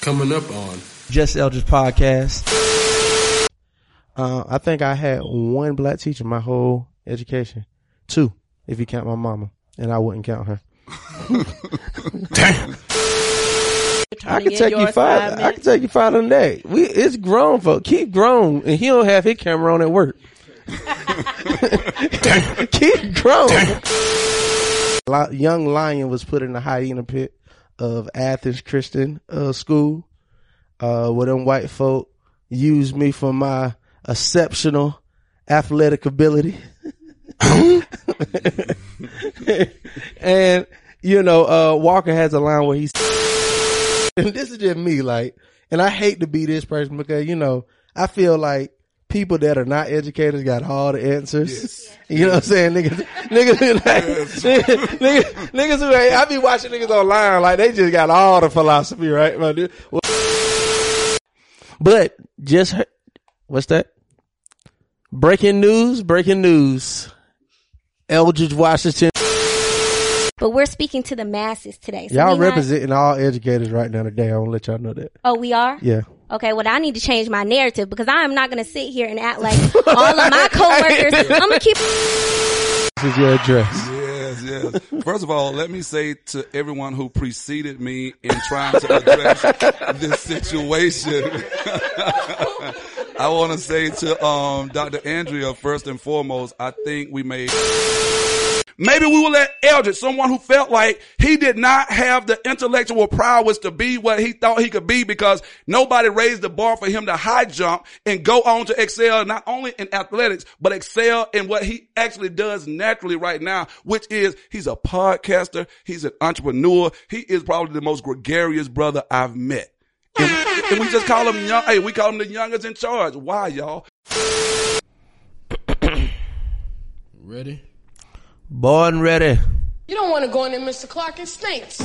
Coming up on Just Eldridge podcast. Uh, I think I had one black teacher my whole education. Two, if you count my mama, and I wouldn't count her. Damn. I can take you five. I can take you five on that. We it's grown folk. Keep grown, and he don't have his camera on at work. Keep grown. Li- Young Lion was put in the hyena pit of Athens Christian uh, School, uh, where them white folk used me for my exceptional athletic ability. and you know, uh, Walker has a line where he's, and this is just me, like, and I hate to be this person because you know, I feel like people that are not educators got all the answers. You know what I'm saying? Niggas, niggas, like, niggas, niggas, niggas who ain't, I be watching niggas online like they just got all the philosophy, right? But, well, but just, heard- what's that? Breaking news, breaking news. Eldridge Washington. But we're speaking to the masses today. So Y'all we not- representing all educators right now today. I want to let y'all know that. oh, we are? Yeah. Okay, well, I need to change my narrative because I am not going to sit here and act like all of my coworkers. I'm going to keep. This is your address. Yes, yes. First of all, let me say to everyone who preceded me in trying to address this situation, I want to say to um, Dr. Andrea, first and foremost, I think we made. Maybe we will let Eldridge, someone who felt like he did not have the intellectual prowess to be what he thought he could be because nobody raised the bar for him to high jump and go on to excel not only in athletics, but excel in what he actually does naturally right now, which is he's a podcaster. He's an entrepreneur. He is probably the most gregarious brother I've met. And, and we just call him young. Hey, we call him the youngest in charge. Why, y'all? Ready? Born ready. You don't want to go in there, Mr. Clark. It stinks.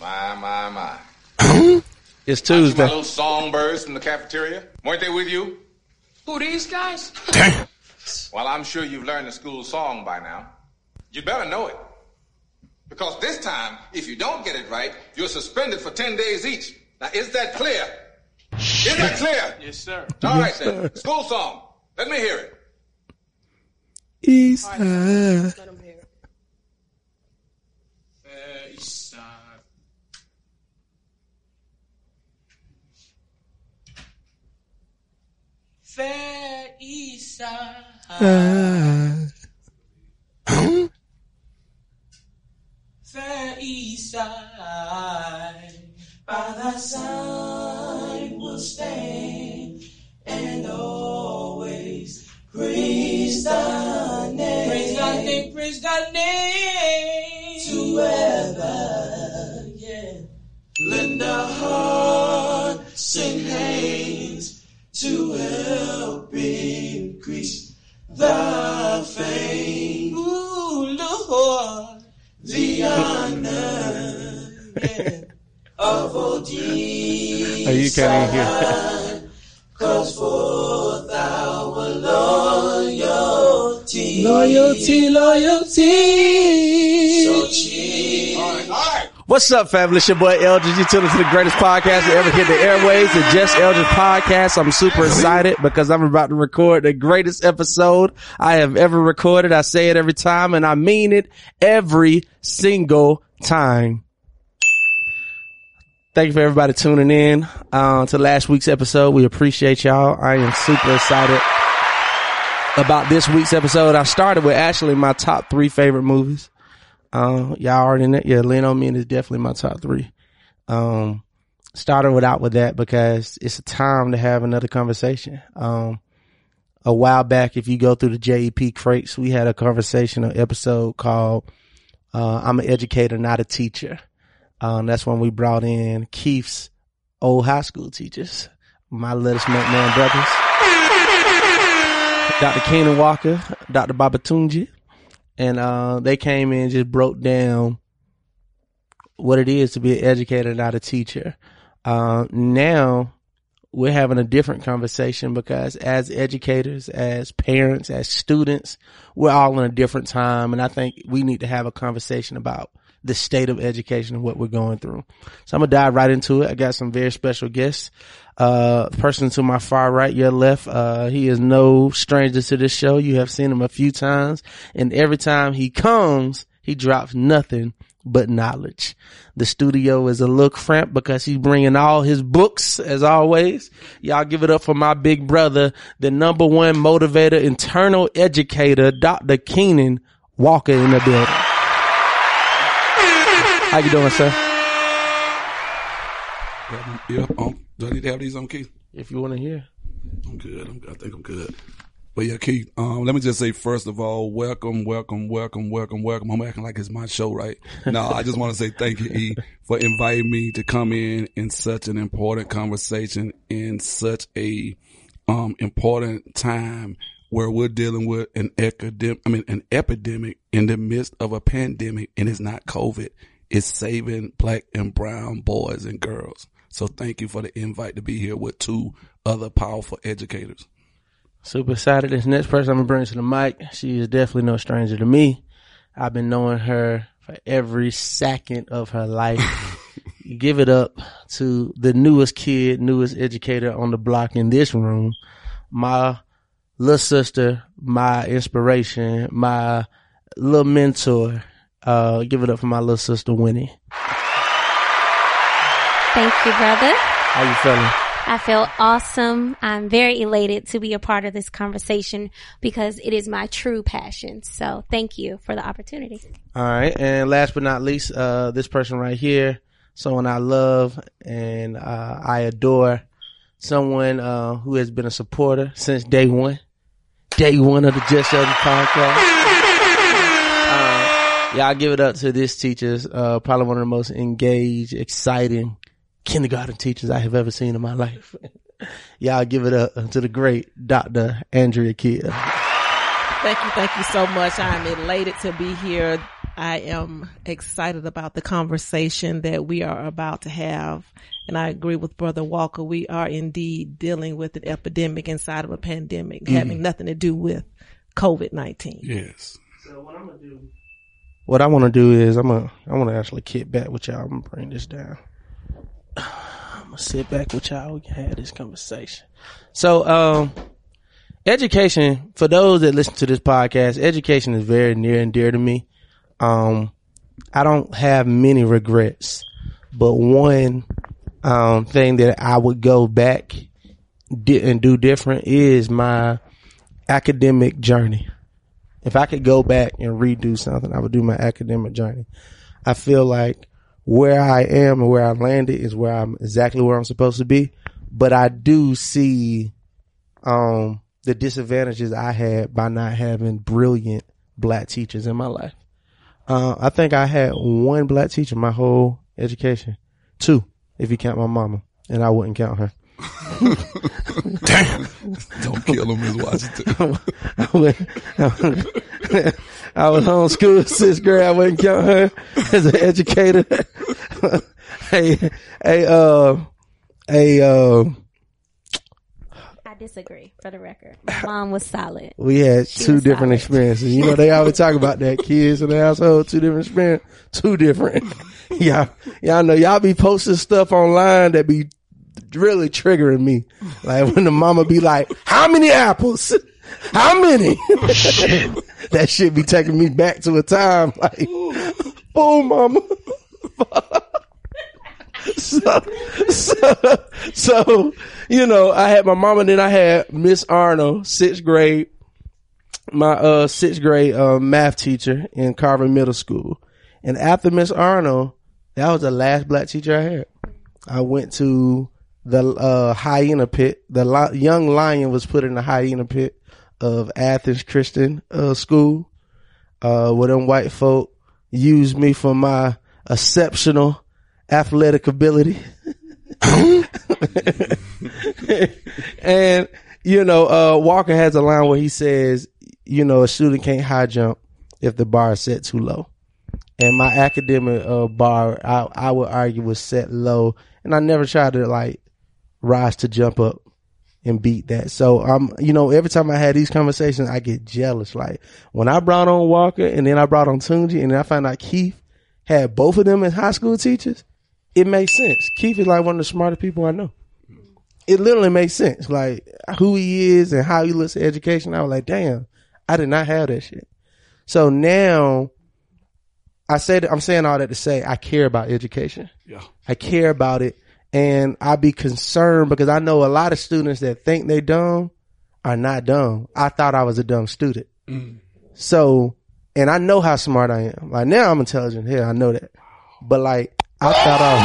My, my, my. It's See my Tuesday. little songbirds from the cafeteria? Weren't they with you? Who these guys? Damn. Well, I'm sure you've learned the school song by now. You better know it. Because this time, if you don't get it right, you're suspended for 10 days each. Now, is that clear? Is that clear? Yes, sir. All right, then. School song. Let me hear it. East Let them hear it. Uh, East side. Fair East side. Fair East side. By thy side will stand and always praise thy name. Praise thy name, praise thy name. To ever, yeah. Lend a hearts and hands to help increase thy fame. The honor all Oh, you even hear. Cause forth our loyalty. Loyalty, loyalty. What's up, family? It's your boy Eldridge. You tuned to the greatest podcast that ever hit the airways, the Just Eldridge podcast. I'm super excited because I'm about to record the greatest episode I have ever recorded. I say it every time and I mean it every single time. Thank you for everybody tuning in uh, to last week's episode. We appreciate y'all. I am super excited about this week's episode. I started with actually my top three favorite movies. Uh, y'all already know. Yeah, Lean on Me and is definitely my top three. Um, started without with that because it's a time to have another conversation. Um, a while back, if you go through the JEP crates, we had a conversation, an episode called, uh, I'm an educator, not a teacher. Um, that's when we brought in Keith's old high school teachers, my Lettuce McMahon brothers, Dr. Keenan Walker, Dr. Babatunji, and uh, they came in just broke down what it is to be an educator, not a teacher. Uh, now we're having a different conversation because as educators, as parents, as students, we're all in a different time, and I think we need to have a conversation about the state of education and what we're going through. So I'm gonna dive right into it. I got some very special guests. Uh, person to my far right, your left, uh, he is no stranger to this show. You have seen him a few times and every time he comes, he drops nothing but knowledge. The studio is a look cramped because he's bringing all his books as always. Y'all give it up for my big brother, the number one motivator, internal educator, Dr. Keenan Walker in the building. How you doing, sir? Yeah, um, do I need to have these on, Keith? If you want to hear. I'm good. I'm, I think I'm good. But yeah, Keith, um, let me just say first of all, welcome, welcome, welcome, welcome, welcome. I'm acting like it's my show, right? No, I just want to say thank you, E, for inviting me to come in in such an important conversation in such a, um, important time where we're dealing with an academic, I mean, an epidemic in the midst of a pandemic and it's not COVID. It's saving black and brown boys and girls. So thank you for the invite to be here with two other powerful educators. Super excited. This next person I'm gonna bring to the mic, she is definitely no stranger to me. I've been knowing her for every second of her life. Give it up to the newest kid, newest educator on the block in this room. My little sister, my inspiration, my little mentor. Uh, give it up for my little sister Winnie. Thank you, brother. How you feeling? I feel awesome. I'm very elated to be a part of this conversation because it is my true passion. So thank you for the opportunity. All right. And last but not least, uh, this person right here, someone I love and, uh, I adore, someone, uh, who has been a supporter since day one, day one of the Just Show podcast. Uh, y'all give it up to this teacher's, uh, probably one of the most engaged, exciting kindergarten teachers I have ever seen in my life. y'all give it up to the great Dr. Andrea Kidd. Thank you, thank you so much. I'm elated to be here. I am excited about the conversation that we are about to have. And I agree with Brother Walker. We are indeed dealing with an epidemic inside of a pandemic mm-hmm. having nothing to do with COVID-19. Yes. So what I'm going to do. What I want to do is I'm gonna I want to actually kick back with y'all. I'm gonna bring this down. I'm gonna sit back with y'all. We can have this conversation. So, um, education for those that listen to this podcast, education is very near and dear to me. Um, I don't have many regrets, but one um thing that I would go back and do different is my academic journey. If I could go back and redo something, I would do my academic journey. I feel like where I am and where I landed is where I'm exactly where I'm supposed to be. But I do see, um, the disadvantages I had by not having brilliant black teachers in my life. Uh, I think I had one black teacher my whole education. Two, if you count my mama. And I wouldn't count her. Don't kill him, Ms. Washington. I, went, I was homeschooled sixth grade. I wouldn't count her as an educator. hey, hey, uh, hey, uh, I disagree for the record. My mom was solid. we had She two different solid. experiences. You know, they always talk about that kids in the household, two different experience, two different. y'all, y'all know y'all be posting stuff online that be really triggering me. Like when the mama be like, how many apples? How many? that shit be taking me back to a time like, oh mama. so, so, so, you know, I had my mama, then I had Miss Arnold, sixth grade, my, uh, sixth grade, uh, math teacher in Carver Middle School. And after Miss Arnold, that was the last black teacher I had. I went to the, uh, hyena pit. The li- young lion was put in the hyena pit of Athens Christian, uh, school, uh, where them white folk used me for my exceptional athletic ability. and you know, uh, Walker has a line where he says, you know, a student can't high jump if the bar is set too low. And my academic uh, bar, I, I would argue, was set low, and I never tried to like rise to jump up and beat that. So I'm, um, you know, every time I had these conversations, I get jealous. Like when I brought on Walker, and then I brought on Tunji, and then I found out Keith. had both of them as high school teachers, it makes sense. Keith is like one of the smartest people I know. It literally makes sense. Like who he is and how he looks at education. I was like, damn, I did not have that shit. So now I said, I'm saying all that to say I care about education. Yeah. I care about it and I be concerned because I know a lot of students that think they dumb are not dumb. I thought I was a dumb student. So, and I know how smart I am. Like now I'm intelligent. Yeah, I know that. But like, I thought I was,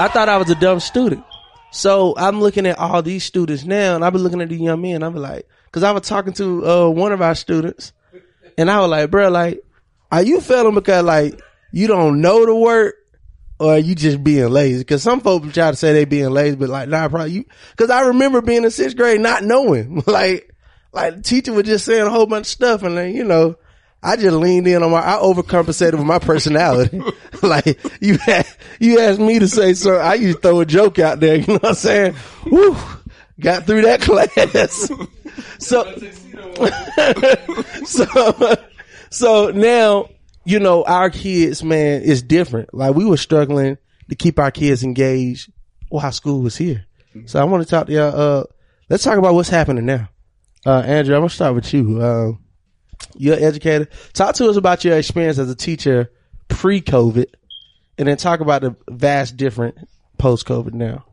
I thought I was a dumb student. So I'm looking at all these students now and I've been looking at the young men. I'm like, cause I was talking to, uh, one of our students and I was like, bro, like, are you failing because like you don't know the work or you just being lazy? Cause some folks try to say they being lazy, but like, nah, probably you, cause I remember being in sixth grade not knowing, like, like the teacher was just saying a whole bunch of stuff and then, you know, I just leaned in on my, I overcompensated with my personality. like you had, you asked me to say so I used to throw a joke out there, you know what I'm saying? Woo, got through that class. so, so, so now, you know, our kids, man, is different. Like we were struggling to keep our kids engaged while school was here. So I want to talk to y'all, uh, let's talk about what's happening now. Uh, Andrew, I'm gonna start with you. Uh, you're an educator. Talk to us about your experience as a teacher pre-COVID and then talk about the vast different post-COVID now.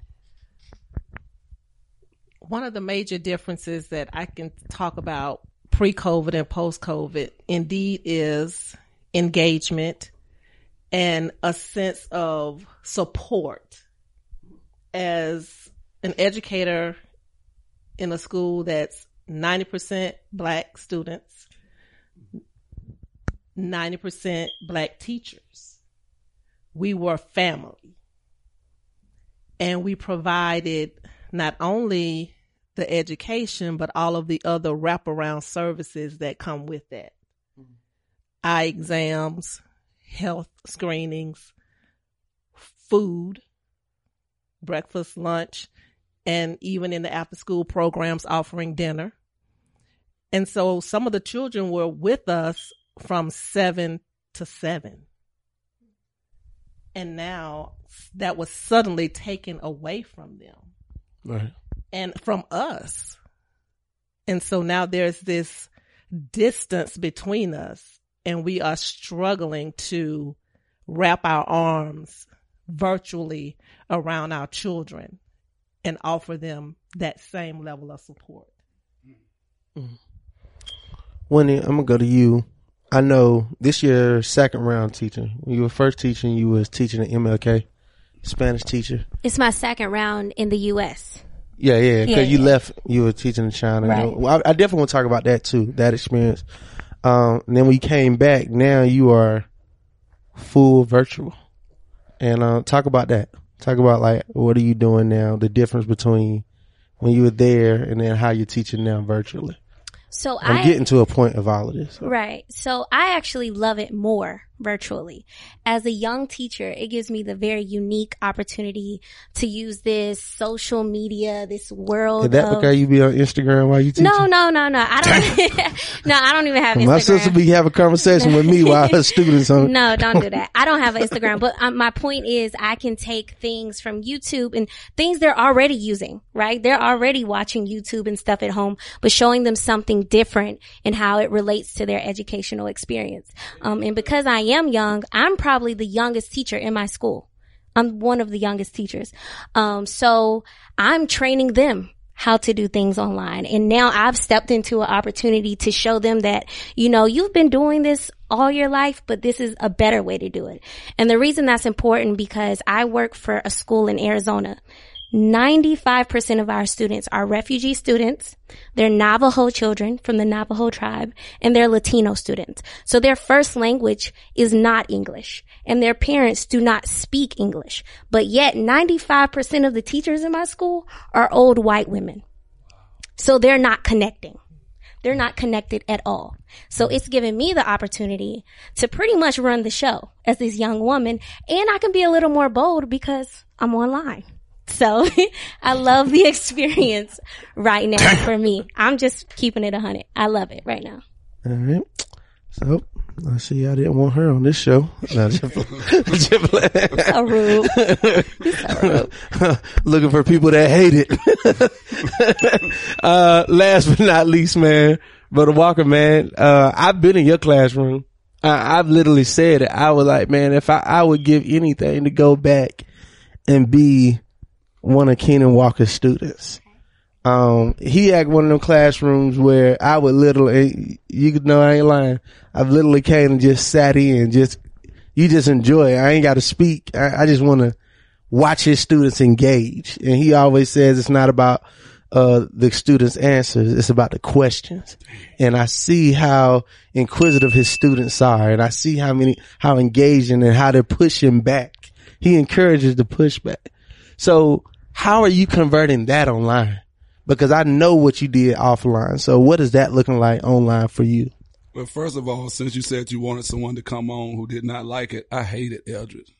one of the major differences that I can talk about pre COVID and post COVID indeed is engagement and a sense of support. As an educator in a school that's 90% black students, 90% black teachers, we were family and we provided not only the education, but all of the other wraparound services that come with that. Eye exams, health screenings, food, breakfast, lunch, and even in the after school programs offering dinner. And so some of the children were with us from seven to seven. And now that was suddenly taken away from them Right. and from us. And so now there's this distance between us and we are struggling to wrap our arms virtually around our children and offer them that same level of support. Mm-hmm. Winnie, I'm gonna go to you. I know this year second round teaching. When you were first teaching, you was teaching at MLK, Spanish teacher. It's my second round in the U.S. Yeah, yeah. Because Yeah, you yeah. left, you were teaching in China. Right. Well, I, I definitely want to talk about that too. That experience. Um, and then we came back, now you are full virtual. And uh, talk about that. Talk about like what are you doing now? The difference between when you were there and then how you're teaching now virtually. So I'm I getting to a point of all of this. so. Right. So I actually love it more virtually. As a young teacher, it gives me the very unique opportunity to use this social media, this world. Is that of, because you be on Instagram while you teaching? no, no, no, no. I don't. no, I don't even have Instagram. My sister be having a conversation with me while her students on. No, don't do that. I don't have an Instagram, but um, my point is I can take things from YouTube and things they're already using, right? They're already watching YouTube and stuff at home, but showing them something different and how it relates to their educational experience. Um, and because I am young, I'm probably the youngest teacher in my school. I'm one of the youngest teachers. Um, so I'm training them how to do things online. And now I've stepped into an opportunity to show them that, you know, you've been doing this all your life, but this is a better way to do it. And the reason that's important because I work for a school in Arizona. 95% of our students are refugee students. They're Navajo children from the Navajo tribe and they're Latino students. So their first language is not English and their parents do not speak English. But yet 95% of the teachers in my school are old white women. So they're not connecting. They're not connected at all. So it's given me the opportunity to pretty much run the show as this young woman and I can be a little more bold because I'm online. So I love the experience right now for me. I'm just keeping it a hundred. I love it right now. All right. So I see I didn't want her on this show. No, just play- just play. So rude. So rude. Looking for people that hate it. uh, last but not least, man, brother Walker, man, uh, I've been in your classroom. I, I've literally said it. I was like, man, if I, I would give anything to go back and be one of Keenan Walker's students. Um, he had one of them classrooms where I would literally, you could know I ain't lying. I've literally came and just sat in, just, you just enjoy it. I ain't got to speak. I, I just want to watch his students engage. And he always says it's not about, uh, the students' answers. It's about the questions. And I see how inquisitive his students are. And I see how many, how engaging and how they're pushing back. He encourages the pushback. So how are you converting that online? Because I know what you did offline. So what is that looking like online for you? Well, first of all, since you said you wanted someone to come on who did not like it, I hated Eldridge.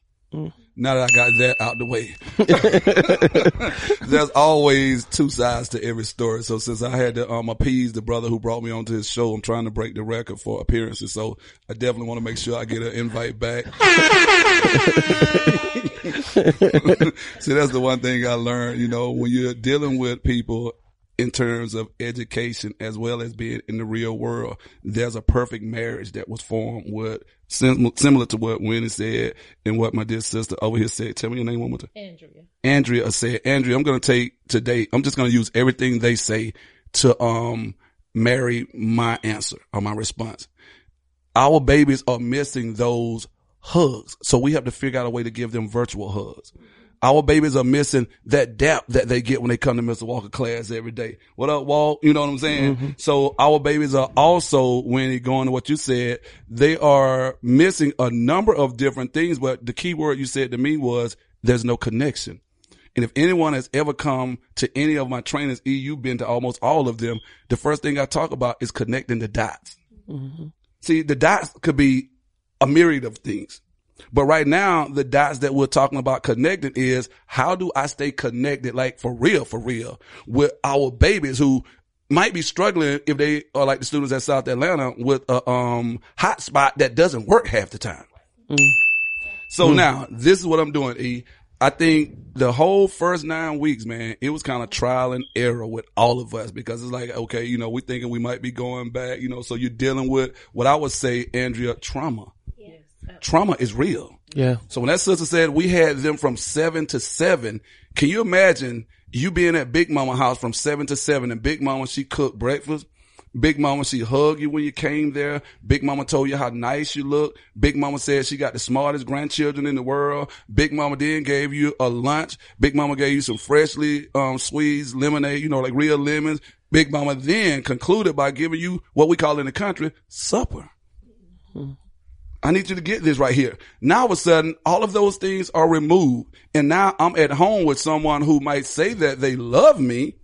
Now that I got that out the way, there's always two sides to every story. So since I had to um, appease the brother who brought me onto his show, I'm trying to break the record for appearances. So I definitely want to make sure I get an invite back. See, that's the one thing I learned, you know, when you're dealing with people in terms of education as well as being in the real world, there's a perfect marriage that was formed with sim- similar to what Winnie said and what my dear sister over here said. Tell me your name one more time. Andrea. Andrea said, Andrea, I'm going to take today, I'm just going to use everything they say to, um, marry my answer or my response. Our babies are missing those hugs. So we have to figure out a way to give them virtual hugs. Our babies are missing that dap that they get when they come to Mr. Walker class every day. What up, Walt? You know what I'm saying? Mm-hmm. So our babies are also, when going to what you said, they are missing a number of different things. But the key word you said to me was there's no connection. And if anyone has ever come to any of my trainings, E, you've been to almost all of them. The first thing I talk about is connecting the dots. Mm-hmm. See, the dots could be a myriad of things. But right now, the dots that we're talking about connecting is how do I stay connected, like for real, for real, with our babies who might be struggling if they are like the students at South Atlanta with a um hotspot that doesn't work half the time. So now this is what I'm doing. E, I think the whole first nine weeks, man, it was kind of trial and error with all of us because it's like, okay, you know, we're thinking we might be going back, you know, so you're dealing with what I would say, Andrea, trauma. Trauma is real. Yeah. So when that sister said we had them from seven to seven, can you imagine you being at Big Mama house from seven to seven and Big Mama, she cooked breakfast. Big Mama, she hugged you when you came there. Big Mama told you how nice you look. Big Mama said she got the smartest grandchildren in the world. Big Mama then gave you a lunch. Big Mama gave you some freshly um, squeezed lemonade, you know, like real lemons. Big Mama then concluded by giving you what we call in the country supper. I need you to get this right here. Now all of a sudden, all of those things are removed. And now I'm at home with someone who might say that they love me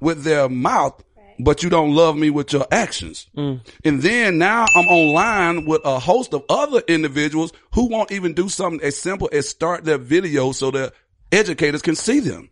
with their mouth, but you don't love me with your actions. Mm. And then now I'm online with a host of other individuals who won't even do something as simple as start their video so that educators can see them.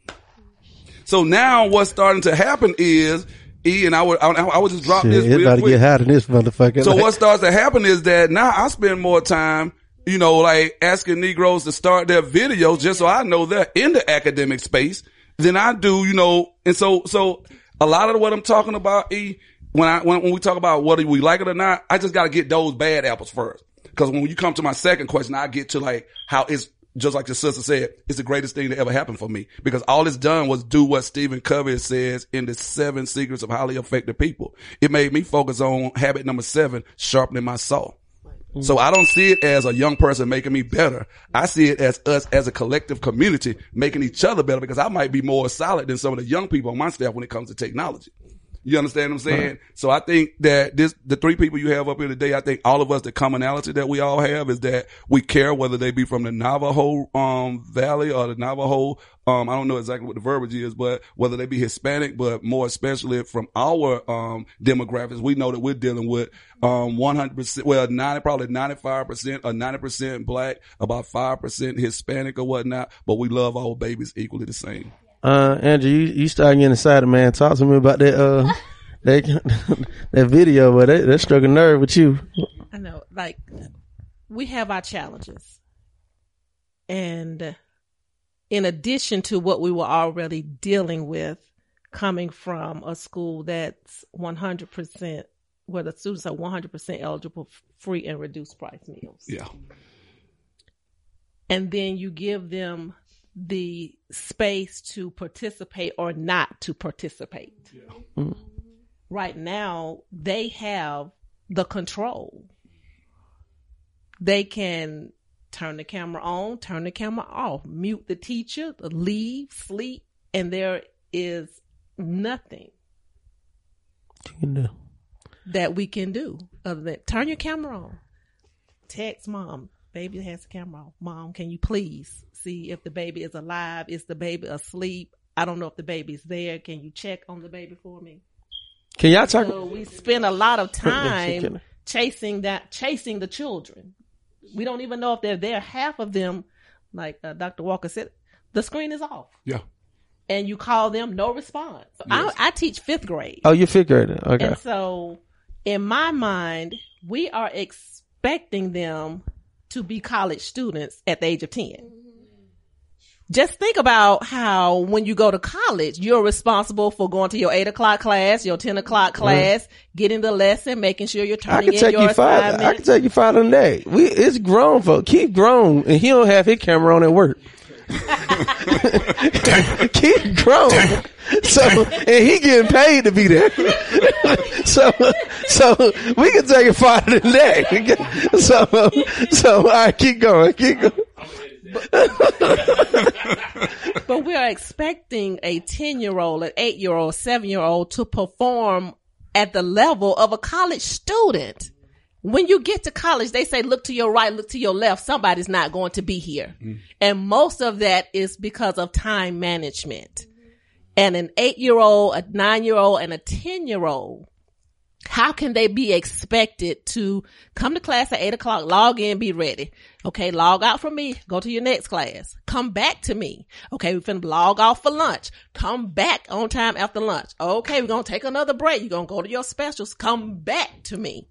So now what's starting to happen is, E, and I would, I, I would just drop Shit, this real about to quick. get hot in this motherfucker. So Like, what starts to happen is that now I spend more time, you know, like asking Negroes to start their videos just so I know they're in the academic space than I do, you know, and so, so a lot of what I'm talking about, E, when I, when, when we talk about whether we like it or not, I just got to get those bad apples first. Cause when you come to my second question, I get to like how it's just like your sister said, it's the greatest thing that ever happened for me because all it's done was do what Stephen Covey says in the seven secrets of highly effective people. It made me focus on habit number seven, sharpening my saw. So I don't see it as a young person making me better. I see it as us as a collective community making each other better because I might be more solid than some of the young people on my staff when it comes to technology. You understand what I'm saying? So I think that this, the three people you have up here today, I think all of us, the commonality that we all have is that we care whether they be from the Navajo, um, Valley or the Navajo, um, I don't know exactly what the verbiage is, but whether they be Hispanic, but more especially from our, um, demographics, we know that we're dealing with, um, 100%, well, 90, probably 95% or 90% black, about 5% Hispanic or whatnot, but we love our babies equally the same. Uh, Andrew, you, you start getting excited, man. Talk to me about that, uh, They, that video, but that, they struck a nerve with you. I know, like we have our challenges, and in addition to what we were already dealing with, coming from a school that's one hundred percent, where the students are one hundred percent eligible for free and reduced price meals, Yeah. and then you give them the space to participate or not to participate. Mm. Right now, they have the control. They can turn the camera on, turn the camera off, mute the teacher, leave, sleep, and there is nothing You can do. that we can do other than turn your camera on. Text mom, baby has the camera on. Mom, can you please see if the baby is alive? Is the baby asleep? I don't know if the baby's there. Can you check on the baby for me? Can y'all talk? So we spend a lot of time chasing that, chasing the children. We don't even know if they're there. Half of them, like uh, Dr. Walker said, the screen is off, Yeah. and you call them, no response. I, I teach fifth grade. Oh, you figured it. Okay. And so, in my mind, we are expecting them to be college students at the age of 10. Mm-hmm. Just think about how when you go to college, you're responsible for going to your eight o'clock class, your 10 o'clock class, getting the lesson, making sure you're I turning can in take your you five. I can take you five on day. We it's grown folk. Keep grown, and he don't have his camera on at work. Keep grown. So and he getting paid to be there. so so we can take it farther than that. So so all right, keep going. Keep going. But we are expecting a 10 year old, an 8 year old, 7 year old to perform at the level of a college student. When you get to college, they say, look to your right, look to your left. Somebody's not going to be here. Mm. And most of that is because of time management. And an eight year old, a nine year old, and a 10 year old how can they be expected to come to class at eight o'clock, log in, be ready? Okay, log out from me, go to your next class. Come back to me. Okay, we're finna log off for lunch. Come back on time after lunch. Okay, we're gonna take another break. You're gonna go to your specials. Come back to me.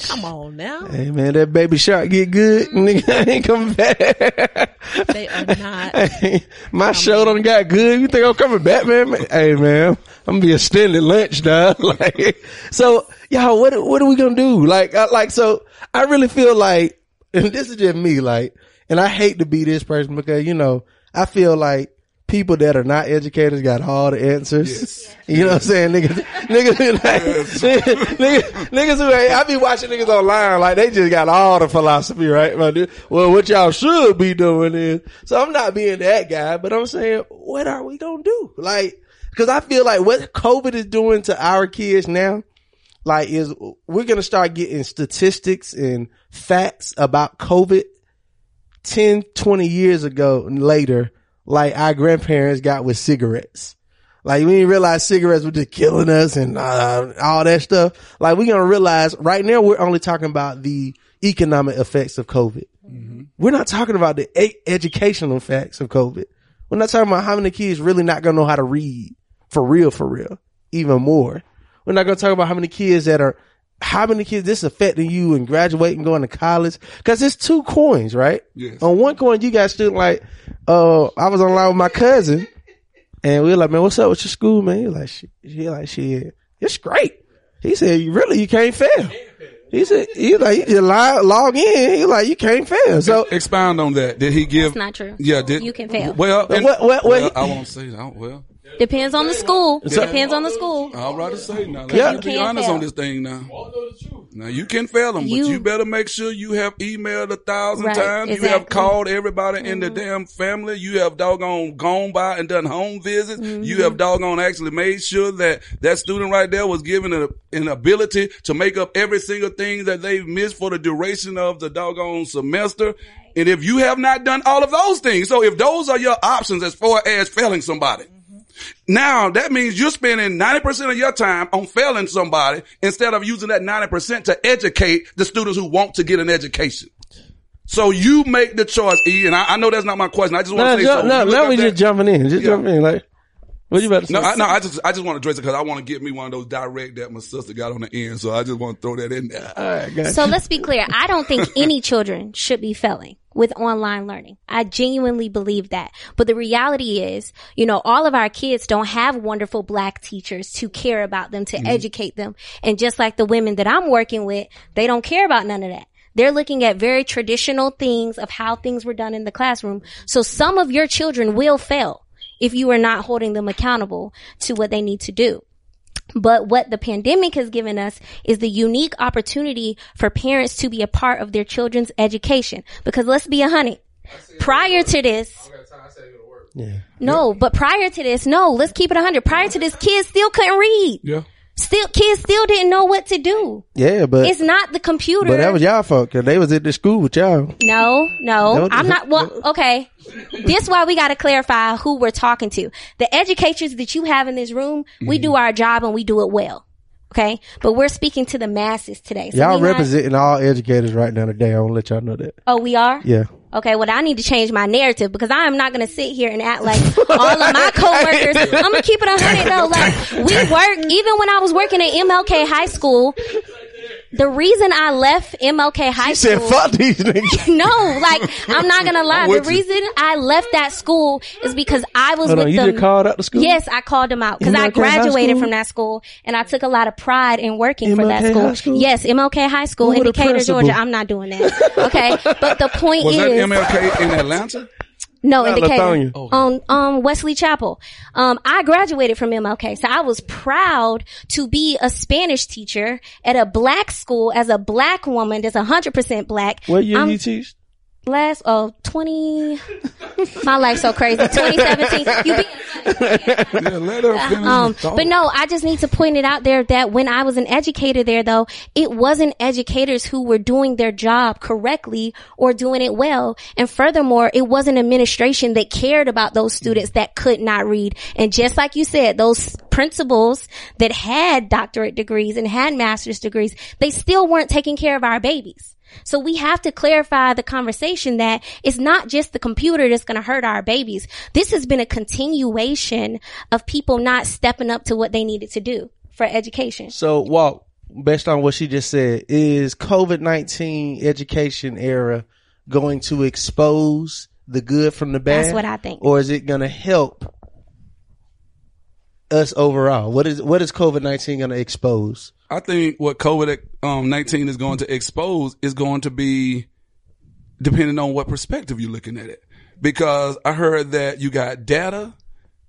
Come on now. Hey man, that baby shark get good, mm-hmm. nigga. I ain't coming back. They are not. My show done got good. You think I'm coming back, man? Man, Hey man, I'm gonna be extended lunch, dog. Like, so y'all, what what are we gonna do? Like, I, like, so I really feel like, and this is just me, like, and I hate to be this person because you know I feel like people that are not educators got all the answers. You know what I'm saying? Niggas, niggas, like, niggas, niggas who ain't, I be watching niggas online like they just got all the philosophy, right? Well, what y'all should be doing is, so I'm not being that guy, but I'm saying, what are we gonna do? Like, cause I feel like what COVID is doing to our kids now, like is we're gonna start getting statistics and facts about COVID 10, 20 years ago and later, like our grandparents got with cigarettes. Like we didn't realize cigarettes were just killing us and uh, all that stuff. Like we're gonna realize right now we're only talking about the economic effects of COVID. We're not talking about the e- educational effects of COVID. We're not talking about how many kids really not gonna know how to read for real, for real. Even more. We're not gonna talk about how many kids that are, how many kids this affecting you and graduating, going to college. Cause it's two coins, right? Yes. On one coin, you got student like, uh, I was online with my cousin and we were like, man, what's up with your school, man? He was like, she, he like, shit, it's great. He said, you really, you can't fail. He said, he like, you just log, log in. He like, you can't fail. So, Expound on that. Did he give? That's not true. Yeah, did You can fail. Well, and- what- what- what- well, I won't say that. Well, Depends on the school. Depends on the school. I'll rather say now. Let's Yeah. just be You can't honest fail. on this thing now. Now you can fail them, but You- you better make sure you have emailed a thousand Right, times. You have exactly. Mm-hmm. called everybody in the damn family. You have doggone gone by and done home visits. Mm-hmm. You have doggone actually made sure that that student right there was given a, an ability to make up every single thing that they've missed for the duration of the doggone semester. And if you have not done all of those things, so if those are your options as far as failing somebody, now that means you're spending 90% of your time on failing somebody instead of using that 90% to educate the students who want to get an education. So you make the choice, E, and I, I know that's not my question. I just want no, to say jump, something. no, now we just jumping in. Just Yeah. jumping in. Like, What you about to say? No, I, no, I just, I just want to address it because I want to get me one of those direct that my sister got on the end. So I just want to throw that in there. All right, got So let's be clear. I don't think any children should be failing with online learning. I genuinely believe that. But the reality is, you know, all of our kids don't have wonderful black teachers to care about them, to mm-hmm. educate them. And just like the women that I'm working with, they don't care about none of that. They're looking at very traditional things of how things were done in the classroom. So some of your children will fail if you are not holding them accountable to what they need to do. But what the pandemic has given us is the unique opportunity for parents to be a part of their children's education. Because let's be a honey. Prior to this, Yeah. no, but prior to this, no, let's keep it a hundred. Prior to this, kids still couldn't read. Yeah. Still, kids still didn't know what to do. Yeah, but It's not the computer. but that was y'all fault because they was at the school with y'all. No, no, Don't- I'm not. Well, okay. This why we got to clarify who we're talking to. The educators that you have in this room, we mm-hmm. do our job and we do it well. Okay, but we're speaking to the masses today. So Y'all we not- representing all educators right now today. I want to let y'all know that. oh, we are. Yeah. Okay, well, I need to change my narrative because I am not going to sit here and act like all of my coworkers. I'm going to keep it a hundred though. Like we work, even when I was working at MLK High School. The reason I left MLK High He said, "Fuck these niggas." No, like I'm not gonna lie. I'm The with you. reason I left that school is because I was Hold with on, you them. just called out the school? Yes, I called them out because I graduated from that school and I took a lot of pride in working for that school. High School? Yes, MLK High School Who in Decatur, principal? Georgia. I'm not doing that. Okay, but the point Was is that MLK in Atlanta? No in Not Decatur Lithonia. on um Wesley Chapel. Um, I graduated from MLK, so I was proud to be a Spanish teacher at a black school as a black woman that's hundred percent black. What year I'm- you teach? Last oh 20 my life's so crazy 2017 you be Yeah, let her um but no i just need to point it out there that when i was an educator there though it wasn't educators who were doing their job correctly or doing it well. And furthermore it wasn't administration that cared about those students that could not read. And just like you said those principals that had doctorate degrees and had master's degrees they still weren't taking care of our babies so we have to clarify the conversation that it's not just the computer that's going to hurt our babies. This has been a continuation of people not stepping up to what they needed to do for education. So, Walt, based on what she just said, is COVID nineteen education era going to expose the good from the bad? That's what I think. Or is it going to help us overall? What is what is COVID nineteen going to expose? I think what COVID um, 19 is going to expose is going to be depending on what perspective you're looking at it. Because I heard that you got data,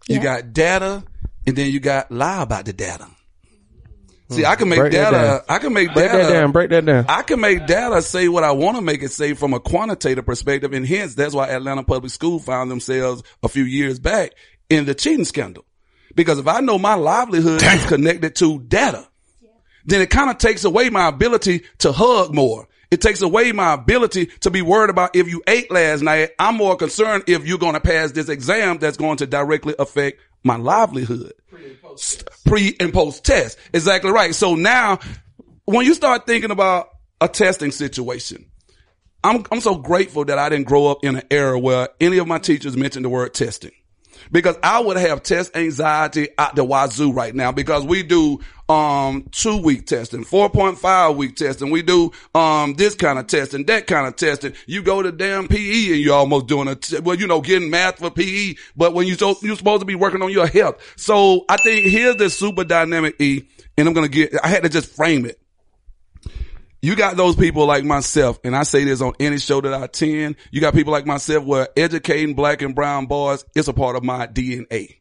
you Yeah. got data, and then you got lie about the data. See, I can make Break data. I can make Break data. that down. Break that down. I can make data say what I want to make it say from a quantitative perspective. And hence, that's why Atlanta Public School found themselves a few years back in the cheating scandal. Because if I know my livelihood is connected to data, then it kind of takes away my ability to hug more. It takes away my ability to be worried about if you ate last night. I'm more concerned if you're going to pass this exam that's going to directly affect my livelihood. Pre and post test. Exactly right. So now when you start thinking about a testing situation, I'm, I'm so grateful that I didn't grow up in an era where any of my teachers mentioned the word testing. Because I would have test anxiety at the wazoo right now because we do, um, two week testing, 4.5 week testing. We do, um, this kind of testing, that kind of testing. You go to damn PE and you're almost doing a, t- well, you know, getting math for PE, but when you so, you're supposed to be working on your health. So I think here's the super dynamic E, and I'm to get, I had to just frame it you got those people like myself, and I say this on any show that I attend. You got people like myself where educating black and brown boys is a part of my DNA.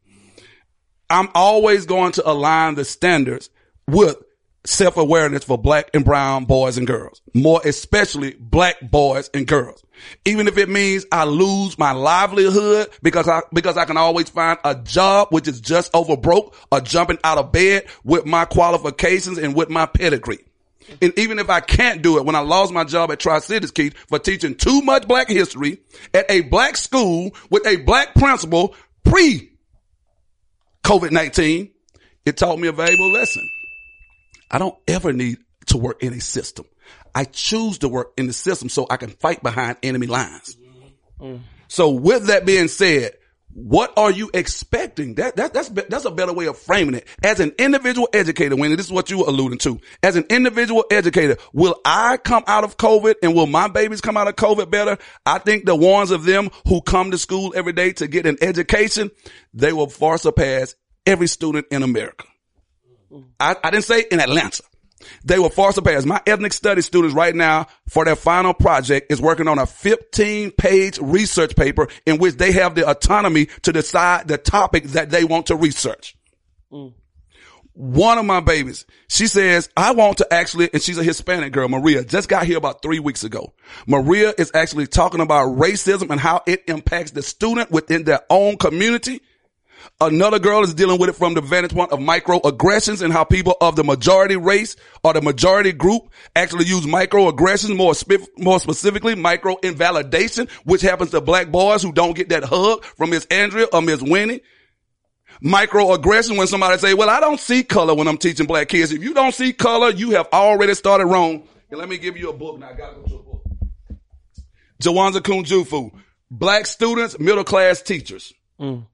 I'm always going to align the standards with self-awareness for black and brown boys and girls. More especially black boys and girls. Even if it means I lose my livelihood because I, because I can always find a job which is just over broke or jumping out of bed with my qualifications and with my pedigree. And even if I can't do it, when I lost my job at Tri-Cities, Keith, for teaching too much black history at a black school with a black principal pre COVID-19, it taught me a valuable lesson. I don't ever need to work in a system. I choose to work in the system so I can fight behind enemy lines. Mm. So with that being said, What are you expecting? That, that, that's, that's a better way of framing it. As an individual educator, when this is what you were alluding to. As an individual educator, will I come out of COVID and will my babies come out of COVID better? I think the ones of them who come to school every day to get an education, they will far surpass every student in America. I, I didn't say in Atlanta. They will far surpass. My ethnic studies students right now for their final project is working on a 15 page research paper in which they have the autonomy to decide the topic that they want to research. Mm. One of my babies, she says, I want to actually, and she's a Hispanic girl, Maria, just got here about three weeks ago. Maria is actually talking about racism and how it impacts the student within their own community. Another girl is dealing with it from the vantage point of microaggressions and how people of the majority race or the majority group actually use microaggressions more, spe- more specifically micro invalidation, which happens to black boys who don't get that hug from Miss Andrea or Miss Winnie. Microaggression when somebody say, well, I don't see color when I'm teaching black kids. If you don't see color, you have already started wrong. And let me give you a book now. I gotta go to a book. Jawanza Kunjufu. Black students, middle class teachers mm.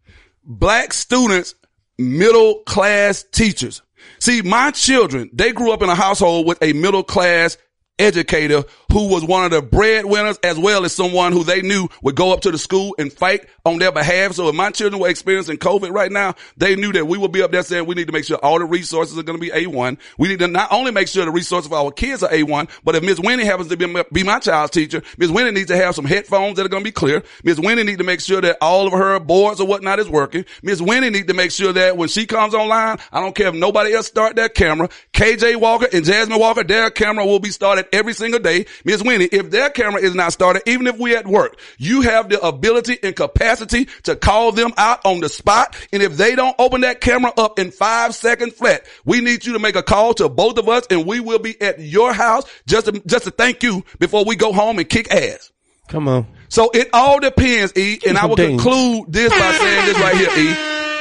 Black students, middle class teachers. See, my children, they grew up in a household with a middle class educator who was one of the breadwinners as well as someone who they knew would go up to the school and fight on their behalf. So if my children were experiencing COVID right now, they knew that we would be up there saying we need to make sure all the resources are going to be A1. We need to not only make sure the resources for our kids are A1, but if Ms. Winnie happens to be, be my child's teacher, Ms. Winnie needs to have some headphones that are going to be clear. Ms. Winnie needs to make sure that all of her boards or whatnot is working. Ms. Winnie needs to make sure that when she comes online, I don't care if nobody else start their camera, KJ Walker and Jasmine Walker, their camera will be started every single day. Ms. Winnie, if their camera is not started, even if we're at work, you have the ability and capacity to call them out on the spot. And if they don't open that camera up in five seconds flat, we need you to make a call to both of us and we will be at your house just to, just to thank you before we go home and kick ass. Come on. So it all depends, E, and I will conclude this by saying this right here, E.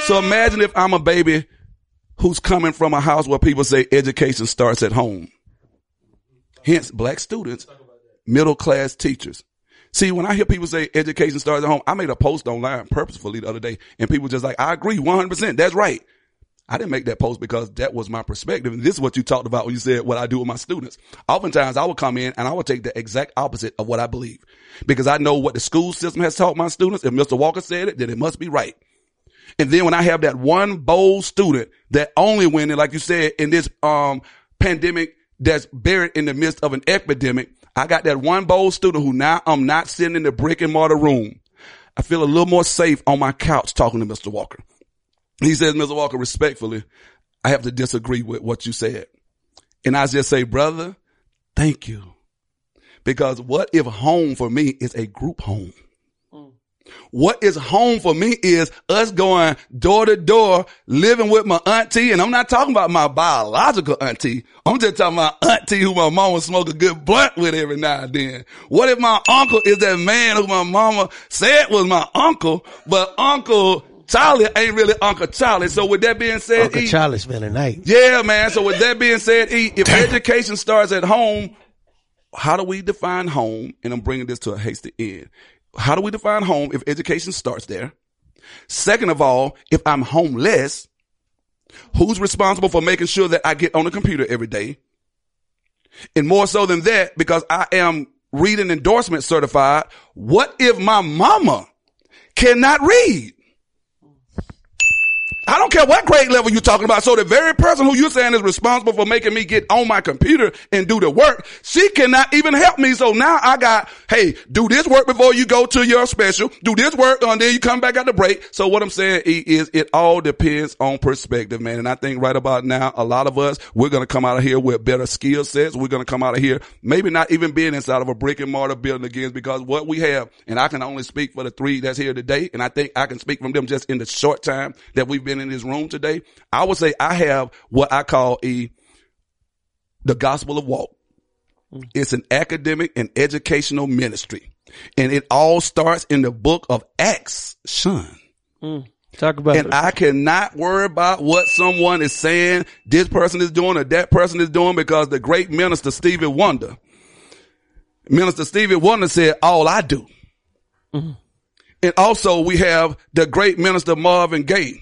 So imagine if I'm a baby who's coming from a house where people say education starts at home. Hence, black students, middle class teachers. See, when I hear people say education starts at home, I made a post online purposefully the other day, and people just like, I agree 100%. That's right. I didn't make that post because that was my perspective. And this is what you talked about when you said what I do with my students. Oftentimes I would come in and I would take the exact opposite of what I believe because I know what the school system has taught my students. If Mr. Walker said it, then it must be right. And then when I have that one bold student that only when, like you said, in this, um, pandemic that's buried in the midst of an epidemic, I got that one bold student who now I'm not sitting in the brick and mortar room. I feel a little more safe on my couch talking to Mr. Walker. He says, Mr. Walker, respectfully, I have to disagree with what you said. And I just say, brother, thank you. Because what if home for me is a group home? What is home for me is us going door to door, living with my auntie. And I'm not talking about my biological auntie. I'm just talking about auntie who my mama smoke a good blunt with every now and then. What if my uncle is that man who my mama said was my uncle, but uncle Charlie ain't really Uncle Charlie. So with that being said, Uncle E- Charlie's feeling nice. yeah, man. So with that being said, E, if education starts at home, how do we define home? And I'm bringing this to a hasty end. How do we define home if education starts there? Second of all, if I'm homeless, who's responsible for making sure that I get on the computer every day? And more so than that, because I am reading endorsement certified, what if my mama cannot read? I don't care what grade level you're talking about. So the very person who you're saying is responsible for making me get on my computer and do the work, she cannot even help me. So now I got, hey, do this work before you go to your special. Do this work and then you come back at the break. So what I'm saying is it all depends on perspective, man. And I think right about now, a lot of us, we're going to come out of here with better skill sets. We're going to come out of here, maybe not even being inside of a brick and mortar building again because what we have, and I can only speak for the three that's here today. And I think I can speak from them just in the short time that we've been in this room today. I would say I have what I call a, the gospel of walk. Mm. It's an academic and educational ministry. And it all starts in the book of Acts, Sean. Mm. Talk about And it. I cannot worry about what someone is saying, this person is doing or that person is doing because the great minister Stevie Wonder, Minister Stevie Wonder said, all I do mm-hmm. And also we have the great minister Marvin Gaye.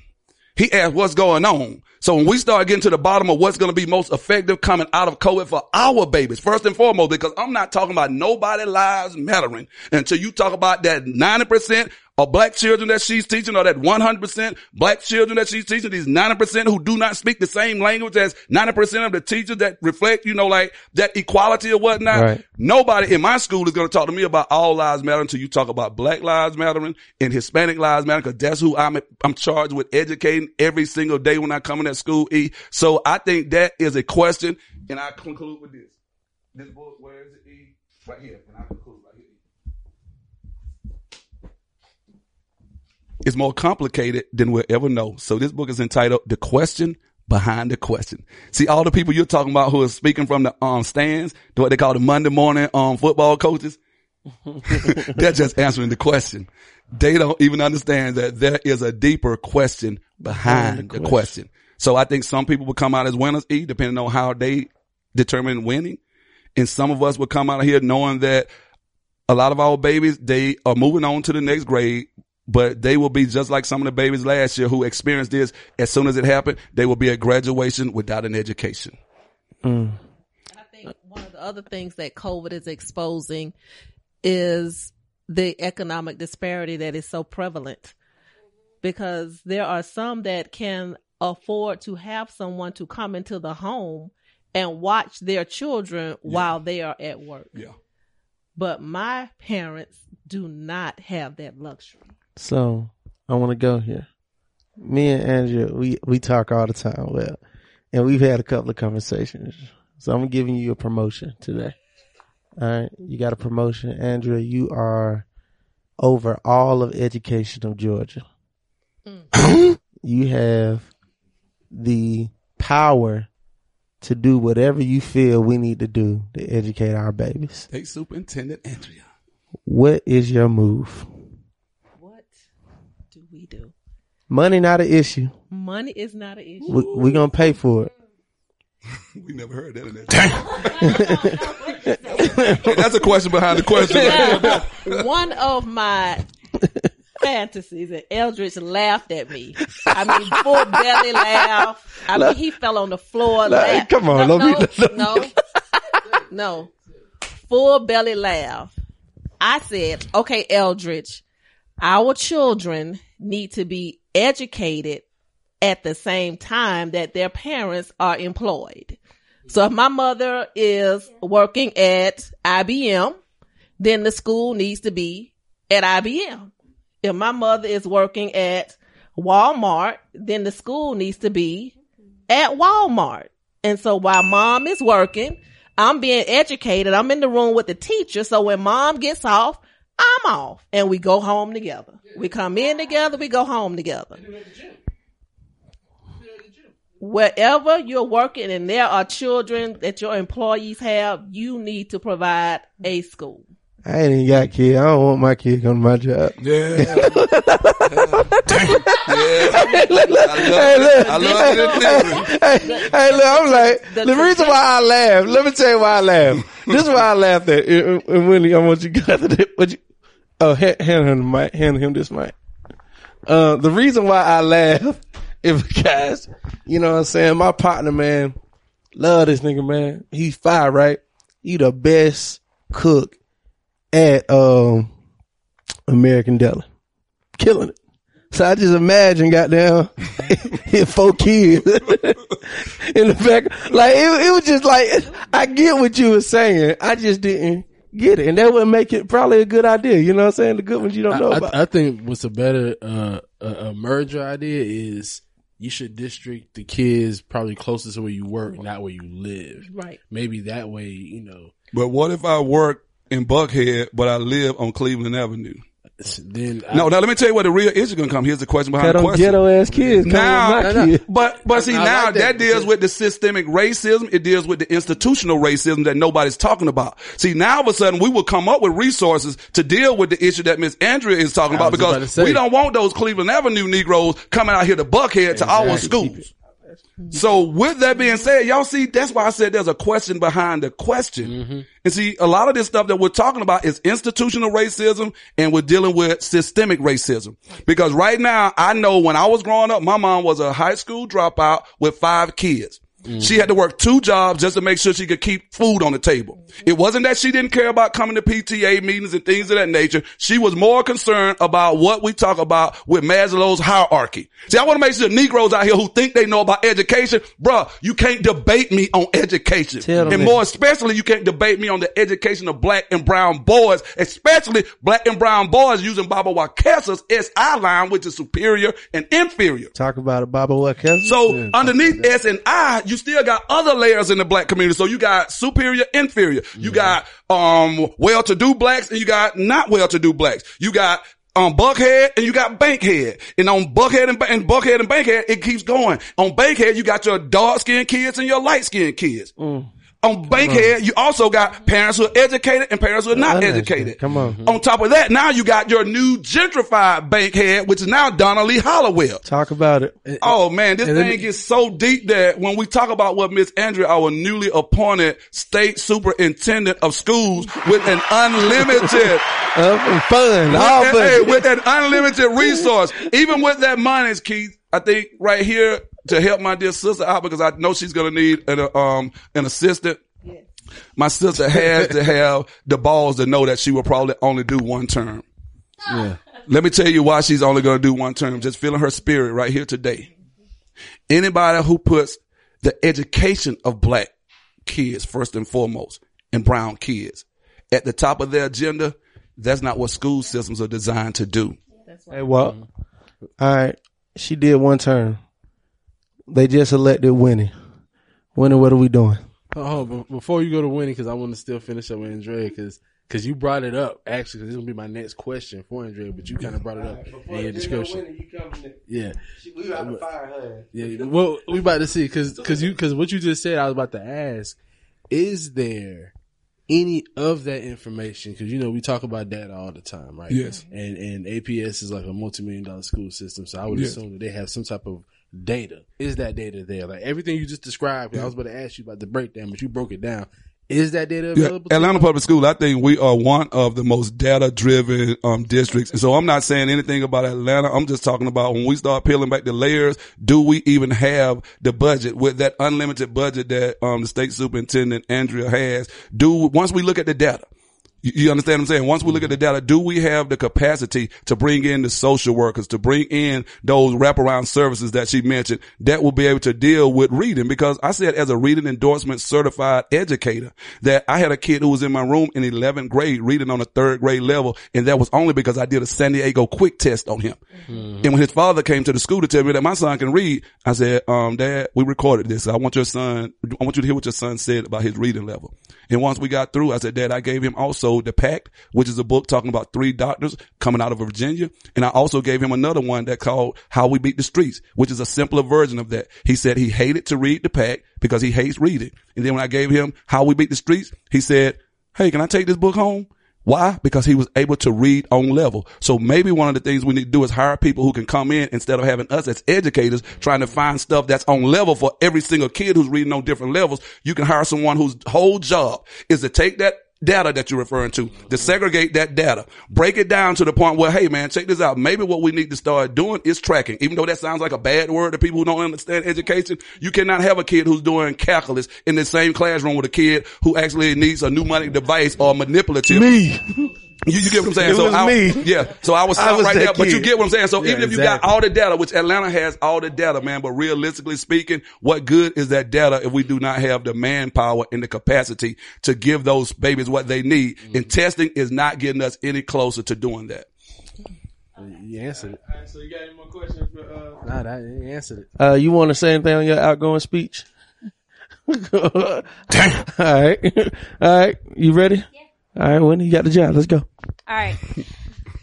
He asked what's going on. So when we start getting to the bottom of what's going to be most effective coming out of COVID for our babies, first and foremost, because I'm not talking about nobody lives mattering until you talk about that 90% of black children that she's teaching or that 100% black children that she's teaching, these 90% who do not speak the same language as 90% of the teachers that reflect, you know, like that equality or whatnot. Right. Nobody in my school is going to talk to me about all lives matter until you talk about black lives mattering and Hispanic lives matter because that's who I'm, I'm charged with educating every single day when I come in that school. E. So I think that is a question and I conclude with this. This book, where is it? E? Right here. And I right here. It's more complicated than we'll ever know. So this book is entitled The Question Behind the Question. See, all the people you're talking about who are speaking from the um stands, what they call the Monday morning um football coaches, they're just answering the question. They don't even understand that there is a deeper question behind the question. So I think some people will come out as winners, E, depending on how they determine winning. And some of us will come out of here knowing that a lot of our babies, they are moving on to the next grade, but they will be just like some of the babies last year who experienced this. As soon as it happened, they will be at graduation without an education. Mm. I think one of the other things that COVID is exposing is the economic disparity that is so prevalent. Because there are some that can afford to have someone to come into the home and watch their children while they are at work. Yeah. But my parents do not have that luxury. So I want to go here. Me and Andrea, we we talk all the time. Well, and we've had a couple of conversations. So I'm giving you a promotion today. All right, you got a promotion, Andrea. You are over all of education of Georgia. Mm. you have the power to do whatever you feel we need to do to educate our babies. State Superintendent Andrea. What is your move? What do we do? Money not an issue. Money is not an issue. We, we gonna pay for it. We never heard that in that. That's a question behind the question. Now, one of my fantasies, and Eldridge laughed at me. I mean, full belly laugh. I mean, he fell on the floor. laugh. come on, no, let me- no, no, no, full belly laugh. I said, okay, Eldridge, our children need to be educated at the same time that their parents are employed. So if my mother is working at IBM, then the school needs to be at IBM. If my mother is working at Walmart, then the school needs to be at Walmart. And so while mom is working, I'm being educated. I'm in the room with the teacher. So when mom gets off, I'm off and we go home together. We come in together. We go home together. Wherever you're working and there are children that your employees have, you need to provide a school. I ain't even got kids. I don't want my kid to come to my job. Yeah. I love, I love it. hey, hey, look, I'm like, the, The reason why I laugh, let me tell you why I laugh. this is why I laughed at, and, and Winnie, I want you guys to, what you, oh, hand, hand him the mic, hand him this mic. Uh, the reason why I laugh is because, you know what I'm saying, my partner, man, love this nigga, man. He's fire, right? He the best cook at, um, American Deli. Killing it. So I just imagine, goddamn, his four kids in the back. Like it, it was just like I get what you were saying. I just didn't get it, and that would make it probably a good idea. You know what I'm saying? The good ones you don't know I, about. I, I think what's a better uh, a, a merger idea is you should district the kids probably closest to where you work, not where you live. Right. Maybe that way, you know. But what if I work in Buckhead, but I live on Cleveland Avenue? Then No, now let me tell you where the real issue gonna come. Here's the question behind Got the question. ghetto ass kids. Now, with my kids. but but see I now like that, that deals with the systemic racism. It deals with the institutional racism that nobody's talking about. See now, all of a sudden, we will come up with resources to deal with the issue that Miss Andrea is talking I about was about because we don't want those Cleveland Avenue Negroes coming out here to Buckhead to our Exactly. schools. So with that being said, y'all see, that's why I said there's a question behind the question. Mm-hmm. And see, a lot of this stuff that we're talking about is institutional racism and we're dealing with systemic racism. Because right now, I know when I was growing up, my mom was a high school dropout with five kids. She had to work two jobs just to make sure she could keep food on the table. It wasn't that she didn't care about coming to PTA meetings and things of that nature. She was more concerned about what we talk about with Maslow's hierarchy. See, I want to make sure the Negroes out here who think they know about education, bruh, you can't debate me on education. Tell and that. more especially, you can't debate me on the education of black and brown boys, especially black and brown boys using Baba Wakesa's SI line, which is superior and inferior. Talk about it, Baba. Kevin? So underneath S and I, you still got other layers in the black community. So you got superior, inferior. You got, um, well-to-do blacks and you got not well-to-do blacks. You got, um, Buckhead and you got Bankhead. And on Buckhead and, and Buckhead and Bankhead, it keeps going. On Bankhead, you got your dark-skinned kids and your light-skinned kids. On Bankhead, you also got parents who are educated and parents who are not educated. Come on. On top of that, now you got your new gentrified Bankhead, which is now Donald Lee Hollowell. Talk about it. Oh man, this And thing me- gets so deep that when we talk about what Miss Andrea, our newly appointed state superintendent of schools with an unlimited, Uh, fun. All with, hey, with an unlimited resource, even with that money, Keith, I think right here to help my dear sister out because I know she's going to need an, uh, um, an assistant. My sister has to have the balls to know that she will probably only do one term. Yeah. Let me tell you why she's only going to do one term. Just feeling her spirit right here today. Anybody who puts the education of black kids first and foremost and brown kids at the top of their agenda, that's not what school systems are designed to do. Hey, well, all right. She did one term. They just elected Winnie. Winnie, what are we doing? Oh, but before you go to Winnie, because I want to still finish up with Andrea, because because you brought it up actually, because this will be my next question for Andrea, but you kind of brought it up in your description. Yeah, We got to fire her. yeah. Well, we about to see because because you because what you just said, I was about to ask: Is there any of that information? Because you know we talk about data all the time, right? Yes. And and APS is like a multi-million dollar school system, so I would Yes. assume that they have some type of data. Is that data there? Like everything you just described, I was about to ask you about the breakdown, but you broke it down. Is that data Yeah, available? to Atlanta Public School, I think we are one of the most data driven um, districts. And so I'm not saying anything about Atlanta. I'm just talking about when we start peeling back the layers, do we even have the budget with that unlimited budget that um, the state superintendent Andrea has? Do once we look at the data, you, understand what I'm saying? Once we look at the data, do we have the capacity to bring in the social workers, to bring in those wraparound services that she mentioned that will be able to deal with reading? Because I said as a reading endorsement certified educator that I had a kid who was in my room in 11th grade reading on a third grade level. And that was only because I did a San Diego quick test on him. And when his father came to the school to tell me that my son can read, I said, um, dad, we recorded this. I want your son, I want you to hear what your son said about his reading level. And once we got through, I said, Dad, I gave him also The Pact, which is a book talking about three doctors coming out of Virginia. And I also gave him another one that called How We Beat the Streets, which is a simpler version of that. He said he hated to read The Pact because he hates reading. And then when I gave him How We Beat the Streets, he said, Hey, can I take this book home? Why? Because he was able to read on level. So maybe one of the things we need to do is hire people who can come in instead of having us as educators trying to find stuff that's on level for every single kid who's reading on different levels. You can hire someone whose whole job is to take that data that you're referring to, to segregate that data, break it down to the point where, hey man, check this out. Maybe what we need to start doing is tracking. Even though that sounds like a bad word to people who don't understand education, you cannot have a kid who's doing calculus in the same classroom with a kid who actually needs a mnemonic device or manipulative. Me. You, you get what I'm saying? It so was I, me. Yeah. So I was, I was right that there, but you get what I'm saying? So Yeah, even if you got all the data, which Atlanta has all the data, man, but realistically speaking, what good is that data if we do not have the manpower and the capacity to give those babies what they need? Mm-hmm. And testing is not getting us any closer to doing that. You answered it. So you got any more questions for uh Nah, that, you answered it. Uh, you want to say anything on your outgoing speech? Damn. All right. All right. You ready? Yeah. All right, Winnie, you got the job. Let's go. All right.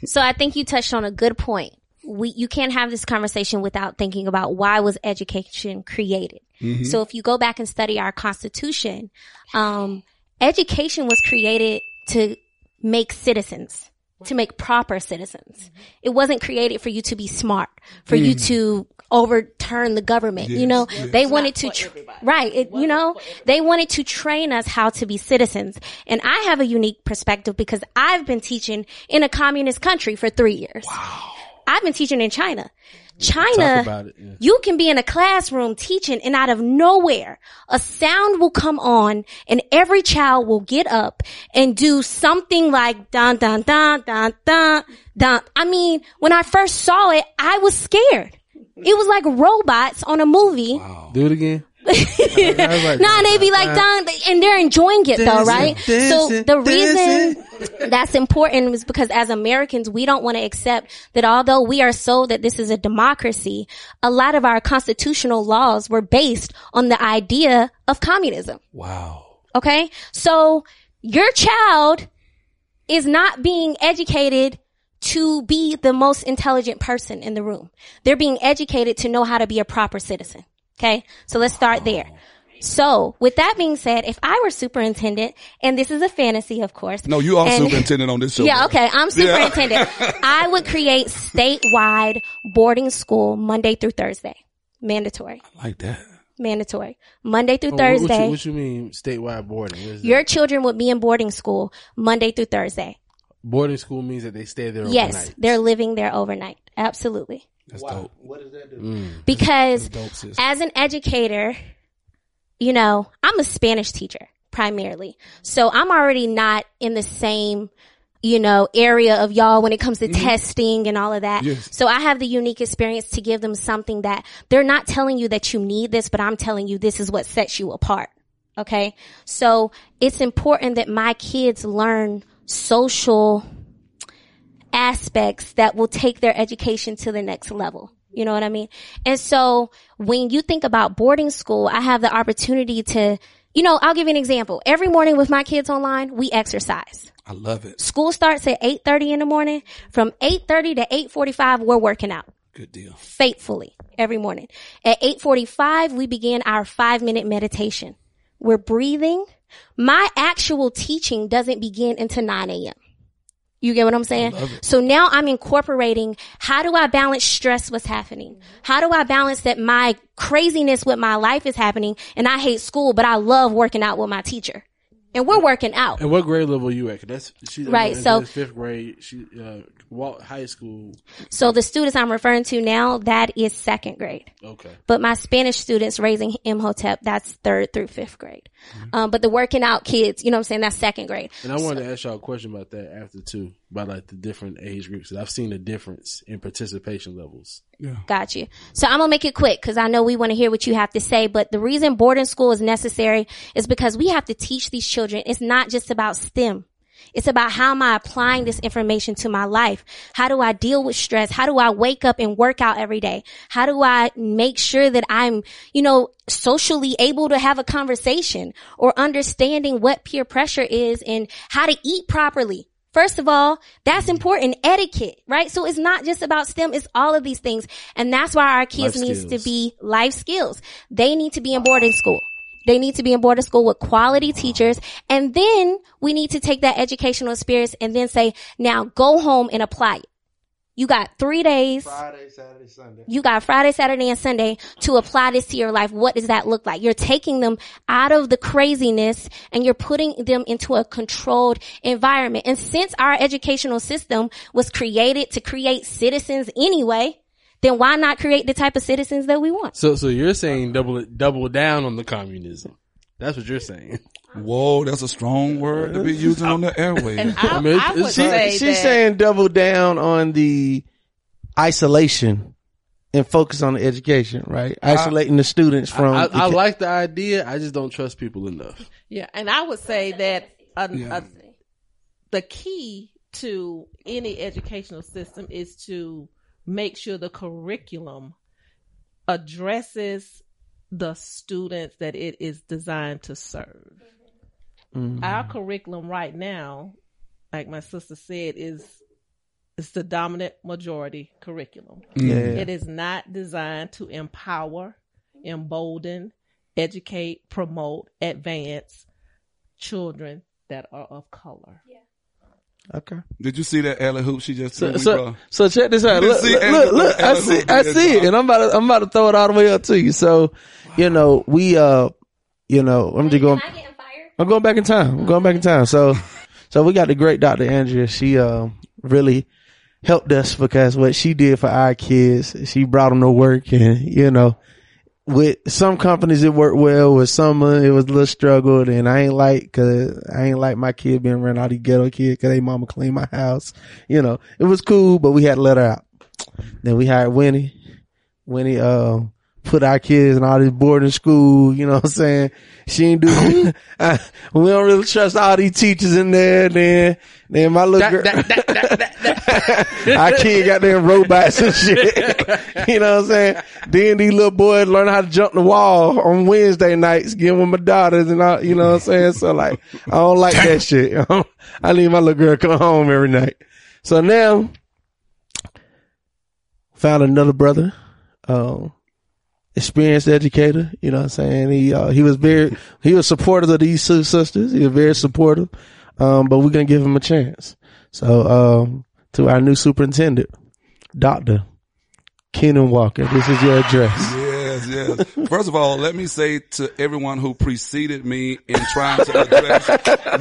So I think you touched on a good point. We, you can't have this conversation without thinking about why was education created. Mm-hmm. So if you go back and study our constitution, um, education was created to make citizens, to make proper citizens. Mm-hmm. It wasn't created for you to be smart, for you mm. to over overturn the government. You know, they wanted to, tr- right. It, you know, they wanted to train us how to be citizens. And I have a unique perspective because I've been teaching in a communist country for three years. Wow. I've been teaching in China. China, it, yeah. you can be in a classroom teaching and out of nowhere, a sound will come on and every child will get up and do something like dun dun dun dun dun dun. I mean, when I first saw it, I was scared. It was like robots on a movie. Do it again. nah, they be like done, and they're enjoying it though, Dancing, right? so dancing, the reason that's important is because as Americans, we don't want to accept that although we are so that this is a democracy, a lot of our constitutional laws were based on the idea of communism. Wow. Okay. So your child is not being educated to be the most intelligent person in the room. They're being educated to know how to be a proper citizen. Okay. So let's start there. So with that being said, if I were superintendent, and this is a fantasy, of course. No, you are and- superintendent on this show. Yeah, bro. okay. I'm Yeah. superintendent. I would create statewide boarding school Monday through Thursday. Mandatory. like that. Mandatory. Monday through Oh, what- what, Thursday. you, what you mean statewide boarding? What is your children would be in boarding school Monday through Thursday. Boarding school means that they stay there Yes, overnight. they're living there overnight. Absolutely. That's dope. What does that do? Mm. Because Dope, as an educator, you know, I'm a Spanish teacher primarily. So I'm already not in the same, you know, area of y'all when it comes to testing and all of that. Yes. So I have the unique experience to give them something that they're not telling you that you need this, but I'm telling you this is what sets you apart. Okay. So it's important that my kids learn social aspects that will take their education to the next level. You know what I mean? And so when you think about boarding school, I have the opportunity to, you know, I'll give you an example. Every morning with my kids online, we exercise. I love it. School starts at 8:30 in the morning. From 8:30 to 8:45, we're working out Good deal. faithfully every morning. At 8:45, we begin our 5-minute meditation. We're breathing. My actual teaching doesn't begin until 9 a.m. You get what I'm saying? So now I'm incorporating how do I balance stress what's happening? How do I balance that my craziness with my life is happening and I hate school, but I love working out with my teacher. And we're working out. And what grade level you at? that's she Right, so- fifth grade. She uh, Walt high school. So the students I'm referring to now, that is second grade. Okay. But my Spanish students raising Imhotep, that's third through fifth grade. Um, but the working out kids, you know what I'm saying? That's second grade. And I wanted to ask y'all a question about that after too, about like the different age groups. I've seen a difference in participation levels. Yeah. Got you. So I'm gonna make it quick because I know we want to hear what you have to say. But the reason boarding school is necessary is because we have to teach these children. It's not just about STEM. It's about how am I applying this information to my life? How do I deal with stress? How do I wake up and work out every day? How do I make sure that I'm, you know, socially able to have a conversation or understanding what peer pressure is and how to eat properly? First of all, that's important. Etiquette, right? So it's not just about STEM, it's all of these things. And that's why our kids Life needs to be life skills. They need to be in boarding school. They need to be in boarding school with quality teachers. And then we need to take that educational experience and then say, now go home and apply it. You got three days. Friday, Saturday, Sunday. You got Friday, Saturday, and Sunday to apply this to your life. What does that look like? You're taking them out of the craziness and you're putting them into a controlled environment. And since our educational system was created to create citizens anyway, then why not create the type of citizens that we want? So, so you're saying double double down on the communism? That's what you're saying. Whoa, that's a strong word to be using on the airwaves. I, I mean, I would she- say She's that saying double down on the isolation and focus on the education, right? Isolating the students from. I, the I like the idea. I just don't trust people enough. Yeah, and I would say that a, Yeah. a, the key to any educational system is to make sure the curriculum addresses the students that it is designed to serve. Mm-hmm. Our curriculum right now, like my sister said, is is the dominant majority curriculum. yeah. It is not designed to empower, embolden, educate, promote, advance children that are of color. Okay. Did you see that alley oop she just threw So, me, so, bro? so check this out. You Look, look, look, look, I see, I see it, and I'm about to, I'm about to throw it all the way up to you. So, you know, we, uh, you know, I'm just going, I'm going back in time. I'm going back in time. So, so we got the great Dr. Andrea. She, um, really helped us because what she did for our kids, she brought them to work and, you know, with some companies it worked well, with some uh, it was a little struggled, and I ain't like cause I ain't like my kid being around all these ghetto kids cause they mama clean my house. You know, it was cool, but we had to let her out. Then we hired Winnie. Winnie, uh, put our kids in all this boarding school, you know what I'm saying? She ain't do, I, we don't really trust all these teachers in there, then, then my little girl, our kid got them robots and shit. you know what I'm saying? Then these little boys learn how to jump the wall on Wednesday nights, getting with my daughters and all, you know what I'm saying? So like, I don't like that shit. I leave my little girl come home every night. So now, found another brother, um, experienced educator, you know what I'm saying? He, uh, he was very, he was supportive of these two sisters. He was very supportive. Um, but we're going to give him a chance. So, um, to our new superintendent, Dr. Kenan Walker, this is your address. Yes, yes. First of all, let me say to everyone who preceded me in trying to address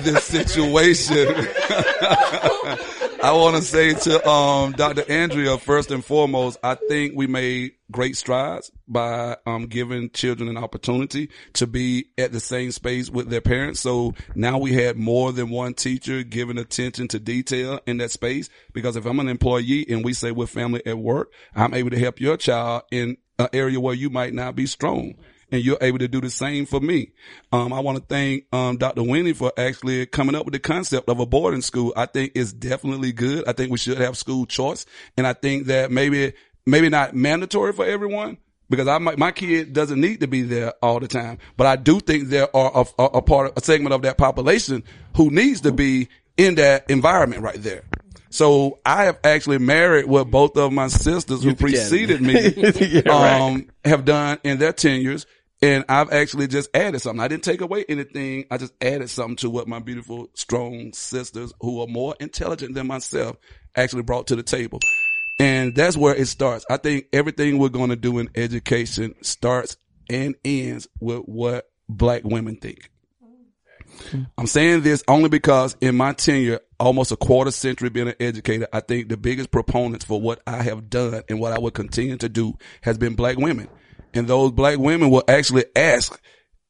this situation, I want to say to um, Dr. Andrea, first and foremost, I think we made great strides by um, giving children an opportunity to be at the same space with their parents. So now we had more than one teacher giving attention to detail in that space. Because if I'm an employee and we say we're family at work, I'm able to help your child in an area where you might not be strong. And you're able to do the same for me. Um, I want to thank, um, Dr. Winnie for actually coming up with the concept of a boarding school. I think it's definitely good. I think we should have school choice. And I think that maybe, maybe not mandatory for everyone, because I my kid doesn't need to be there all the time. But I do think there are a, a, a part, a segment of that population who needs to be in that environment right there. So I have actually married what both of my sisters who preceded me, um, have done in their tenures. And I've actually just added something. I didn't take away anything. I just added something to what my beautiful, strong sisters who are more intelligent than myself actually brought to the table. And that's where it starts. I think everything we're going to do in education starts and ends with what black women think. Mm-hmm. I'm saying this only because in my tenure, almost a quarter century being an educator, I think the biggest proponents for what I have done and what I will continue to do has been black women. And those black women will actually ask,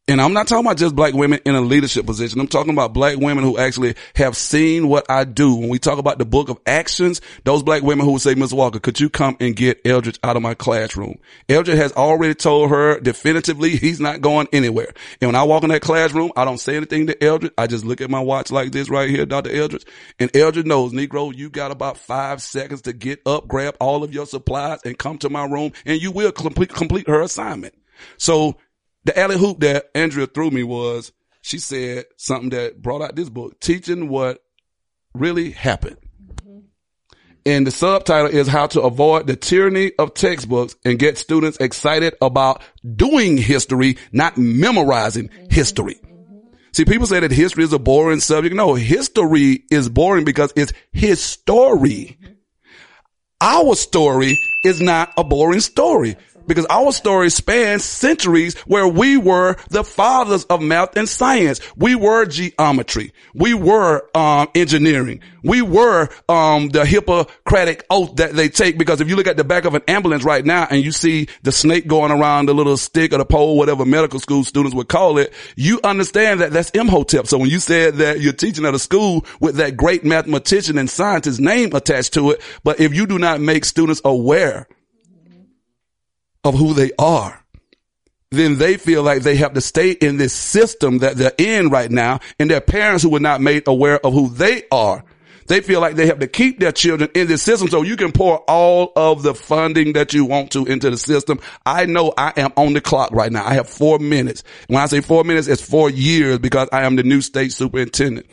and I'm not talking about just black women in a leadership position. I'm talking about black women who actually have seen what I do. When we talk about the book of actions, those black women who would say, Ms. Walker, could you come and get Eldridge out of my classroom? Eldridge has already told her definitively he's not going anywhere. And when I walk in that classroom, I don't say anything to Eldridge. I just look at my watch like this right here, Dr. Eldridge. And Eldridge knows, Negro, you got about five seconds to get up, grab all of your supplies and come to my room and you will complete, complete her assignment. So the alley oop that Andrea threw me was she said something that brought out this book, teaching what really happened. Mm-hmm. And the subtitle is how to avoid the tyranny of textbooks and get students excited about doing history, not memorizing mm-hmm. history. Mm-hmm. See, people say that history is a boring subject. No, history is boring because it's his story. Our story is not a boring story because our story spans centuries where we were the fathers of math and science. We were geometry. We were um, engineering. We were um, the Hippocratic oath that they take because if you look at the back of an ambulance right now and you see the snake going around the little stick or the pole, whatever medical school students would call it, you understand that that's Imhotep. So when you said that you're teaching at a school with that great mathematician and scientist name attached to it, but if you do not make students aware of who they are, then they feel like they have to stay in this system that they're in right now. And their parents who were not made aware of who they are, they feel like they have to keep their children in this system so you can pour all of the funding that you want to into the system. I know I am on the clock right now. I have four minutes. When I say four minutes, it's four years because I am the new state superintendent.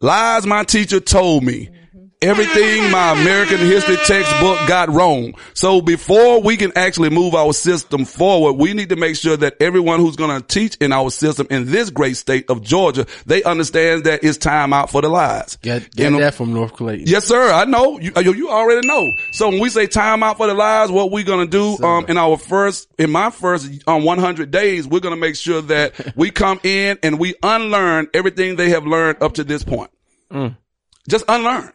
Lies my teacher told me everything my American history textbook got wrong. So before we can actually move our system forward, we need to make sure that everyone who's going to teach in our system in this great state of Georgia, they understand that it's time out for the lies. Get, get that from North Clayton. Yes, sir. I know. You, you you already know. So when we say time out for the lies, what we're going to do, um, in our first, in my first, um, 100 days, we're going to make sure that we come in and we unlearn everything they have learned up to this point. Just unlearn.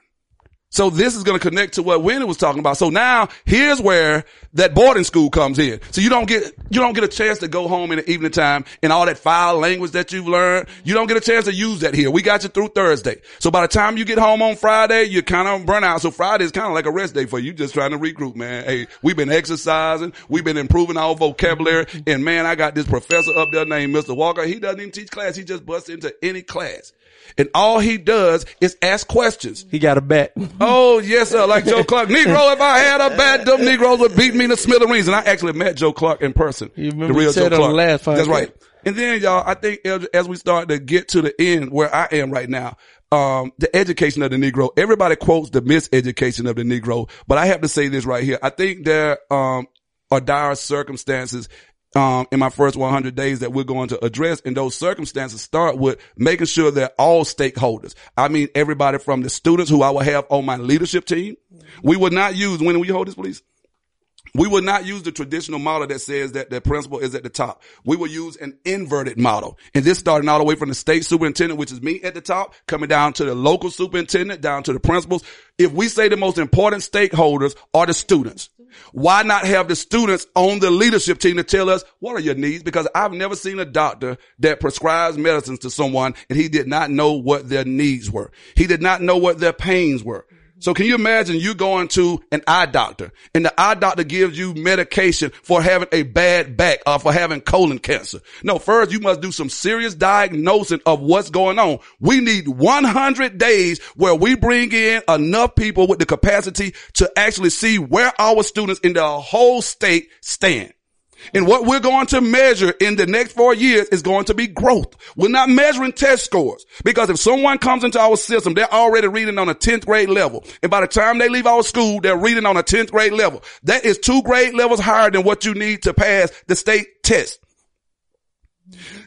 So this is going to connect to what Winnie was talking about. So now here's where that boarding school comes in. So you don't get, you don't get a chance to go home in the evening time and all that foul language that you've learned. You don't get a chance to use that here. We got you through Thursday. So by the time you get home on Friday, you're kind of burnt out. So Friday is kind of like a rest day for you. Just trying to regroup, man. Hey, we've been exercising. We've been improving our vocabulary. And man, I got this professor up there named Mr. Walker. He doesn't even teach class. He just busts into any class. And all he does is ask questions. He got a bet. Oh, yes, sir. Like Joe Clark. Negro, if I had a bat, them Negroes would beat me to smithereens. And I actually met Joe Clark in person. You remember you said Joe the last That's right. And then y'all, I think as- as we start to get to the end where I am right now, um, the education of the Negro, everybody quotes the miseducation of the Negro, but I have to say this right here. I think there, um, are dire circumstances um, in my first 100 days that we're going to address. And those circumstances start with making sure that all stakeholders, I mean, everybody from the students who I will have on my leadership team, we would not use, when we hold this, please? We would not use the traditional model that says that the principal is at the top. We will use an inverted model. And this starting all the way from the state superintendent, which is me at the top, coming down to the local superintendent, down to the principals. If we say the most important stakeholders are the students, why not have the students on the leadership team to tell us what are your needs? Because I've never seen a doctor that prescribes medicines to someone and he did not know what their needs were. He did not know what their pains were. So can you imagine you going to an eye doctor and the eye doctor gives you medication for having a bad back or for having colon cancer? No, first you must do some serious diagnosing of what's going on. We need 100 days where we bring in enough people with the capacity to actually see where our students in the whole state stand. And what we're going to measure in the next four years is going to be growth. We're not measuring test scores because if someone comes into our system, they're already reading on a 10th grade level. And by the time they leave our school, they're reading on a 10th grade level. That is two grade levels higher than what you need to pass the state test.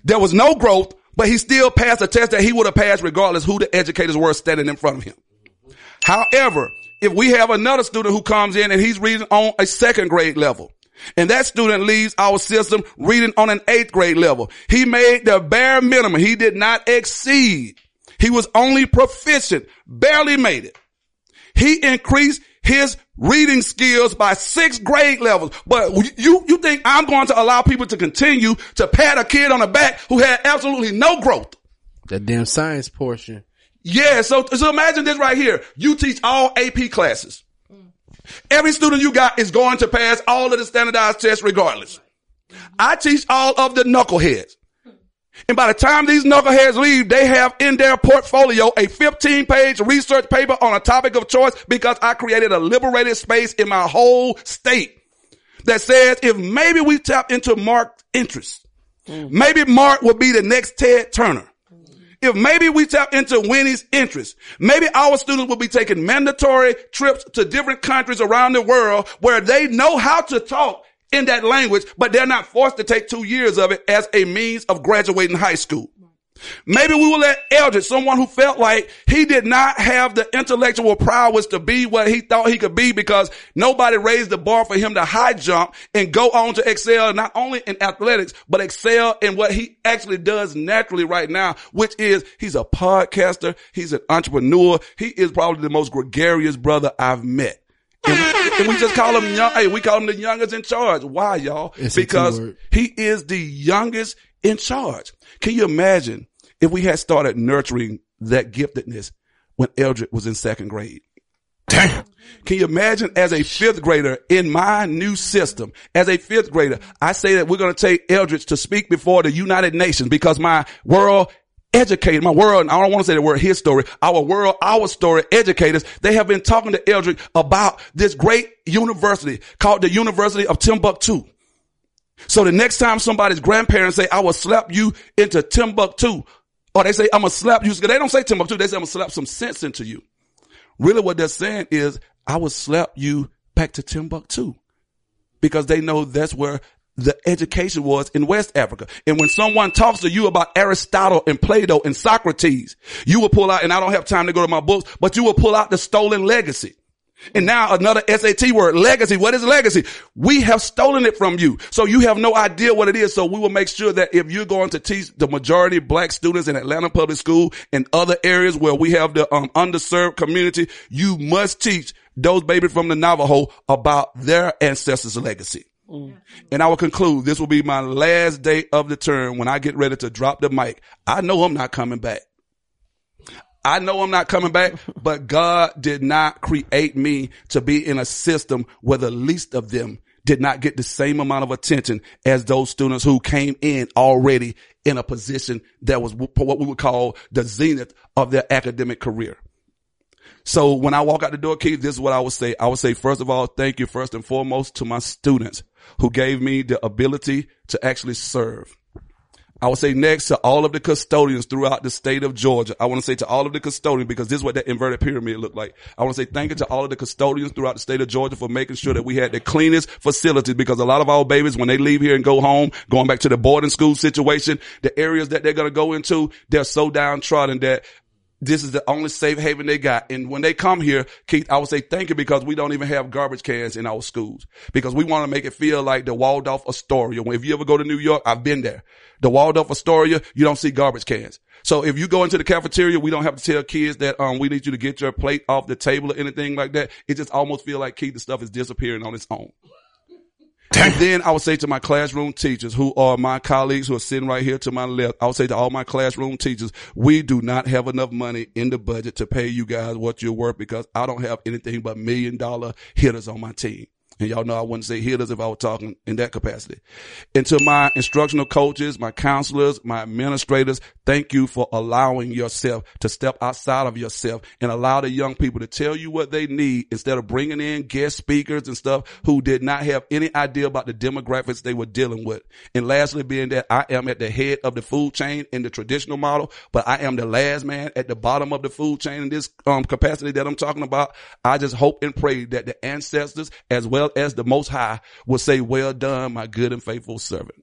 There was no growth, but he still passed a test that he would have passed regardless who the educators were standing in front of him. However, if we have another student who comes in and he's reading on a second grade level, and that student leaves our system reading on an eighth grade level, he made the bare minimum. He did not exceed. He was only proficient, barely made it. He increased his reading skills by six grade levels. But you, you think I'm going to allow people to continue to pat a kid on the back who had absolutely no growth? That damn science portion. Yeah, so, so imagine this right here. You teach all AP classes. Every student you got is going to pass all of the standardized tests regardless. I teach all of the knuckleheads. And by the time these knuckleheads leave, they have in their portfolio a 15 page research paper on a topic of choice because I created a liberated space in my whole state that says if maybe we tap into Mark's interests, hmm. maybe Mark will be the next Ted Turner. If maybe we tap into Winnie's interest, maybe our students will be taking mandatory trips to different countries around the world where they know how to talk in that language, but they're not forced to take two years of it as a means of graduating high school. Maybe we will let Eldridge, someone who felt like he did not have the intellectual prowess to be what he thought he could be because nobody raised the bar for him to high jump and go on to excel not only in athletics, but excel in what he actually does naturally right now, which is he's a podcaster. He's an entrepreneur. He is probably the most gregarious brother I've met. And we, and we just call him young. Hey, we call him the youngest in charge. Why, y'all? It's because he is the youngest in charge. Can you imagine if we had started nurturing that giftedness when Eldridge was in second grade? Damn. Can you imagine as a fifth grader in my new system, as a fifth grader, I say that we're going to take Eldridge to speak before the United Nations because my world educated, my world, I don't want to say the word his story, our world, our story educators, they have been talking to Eldridge about this great university called the University of Timbuktu. So the next time somebody's grandparents say, I will slap you into Timbuktu, or they say, I'm gonna slap you, they don't say Timbuktu, they say, I'm gonna slap some sense into you. Really what they're saying is, I will slap you back to Timbuktu. Because they know that's where the education was in West Africa. And when someone talks to you about Aristotle and Plato and Socrates, you will pull out, and I don't have time to go to my books, but you will pull out the stolen legacy. And now another SAT word, legacy. What is legacy? We have stolen it from you. So you have no idea what it is. So we will make sure that if you're going to teach the majority of black students in Atlanta Public School and other areas where we have the um, underserved community, you must teach those babies from the Navajo about their ancestors' legacy. And I will conclude, this will be my last day of the term when I get ready to drop the mic. I know I'm not coming back. I know I'm not coming back, but God did not create me to be in a system where the least of them did not get the same amount of attention as those students who came in already in a position that was what we would call the zenith of their academic career. So when I walk out the door, Keith, this is what I would say. I would say, first of all, thank you first and foremost to my students who gave me the ability to actually serve. I would say next to all of the custodians throughout the state of Georgia. I want to say to all of the custodians because this is what that inverted pyramid looked like. I want to say thank you to all of the custodians throughout the state of Georgia for making sure that we had the cleanest facilities because a lot of our babies, when they leave here and go home, going back to the boarding school situation, the areas that they're going to go into, they're so downtrodden that this is the only safe haven they got. And when they come here, Keith, I would say thank you because we don't even have garbage cans in our schools because we want to make it feel like the Waldorf Astoria. If you ever go to New York, I've been there. The Waldorf Astoria, you don't see garbage cans. So if you go into the cafeteria, we don't have to tell kids that, um, we need you to get your plate off the table or anything like that. It just almost feel like Keith, the stuff is disappearing on its own. And then I would say to my classroom teachers who are my colleagues who are sitting right here to my left, I would say to all my classroom teachers, we do not have enough money in the budget to pay you guys what you're worth because I don't have anything but million dollar hitters on my team. And y'all know I wouldn't say hitters if I were talking in that capacity. And to my instructional coaches, my counselors, my administrators, thank you for allowing yourself to step outside of yourself and allow the young people to tell you what they need instead of bringing in guest speakers and stuff who did not have any idea about the demographics they were dealing with. And lastly, being that I am at the head of the food chain in the traditional model, but I am the last man at the bottom of the food chain in this um, capacity that I'm talking about. I just hope and pray that the ancestors as well as the most high will say, well done, my good and faithful servant.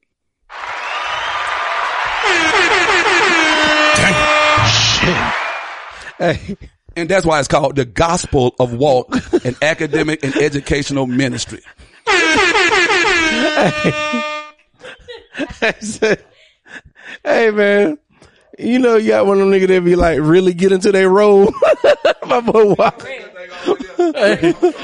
Hey, And that's why it's called the gospel of walk and academic and educational ministry. hey man, you know you got one of them niggas that be like really get into their role. My boy Walker.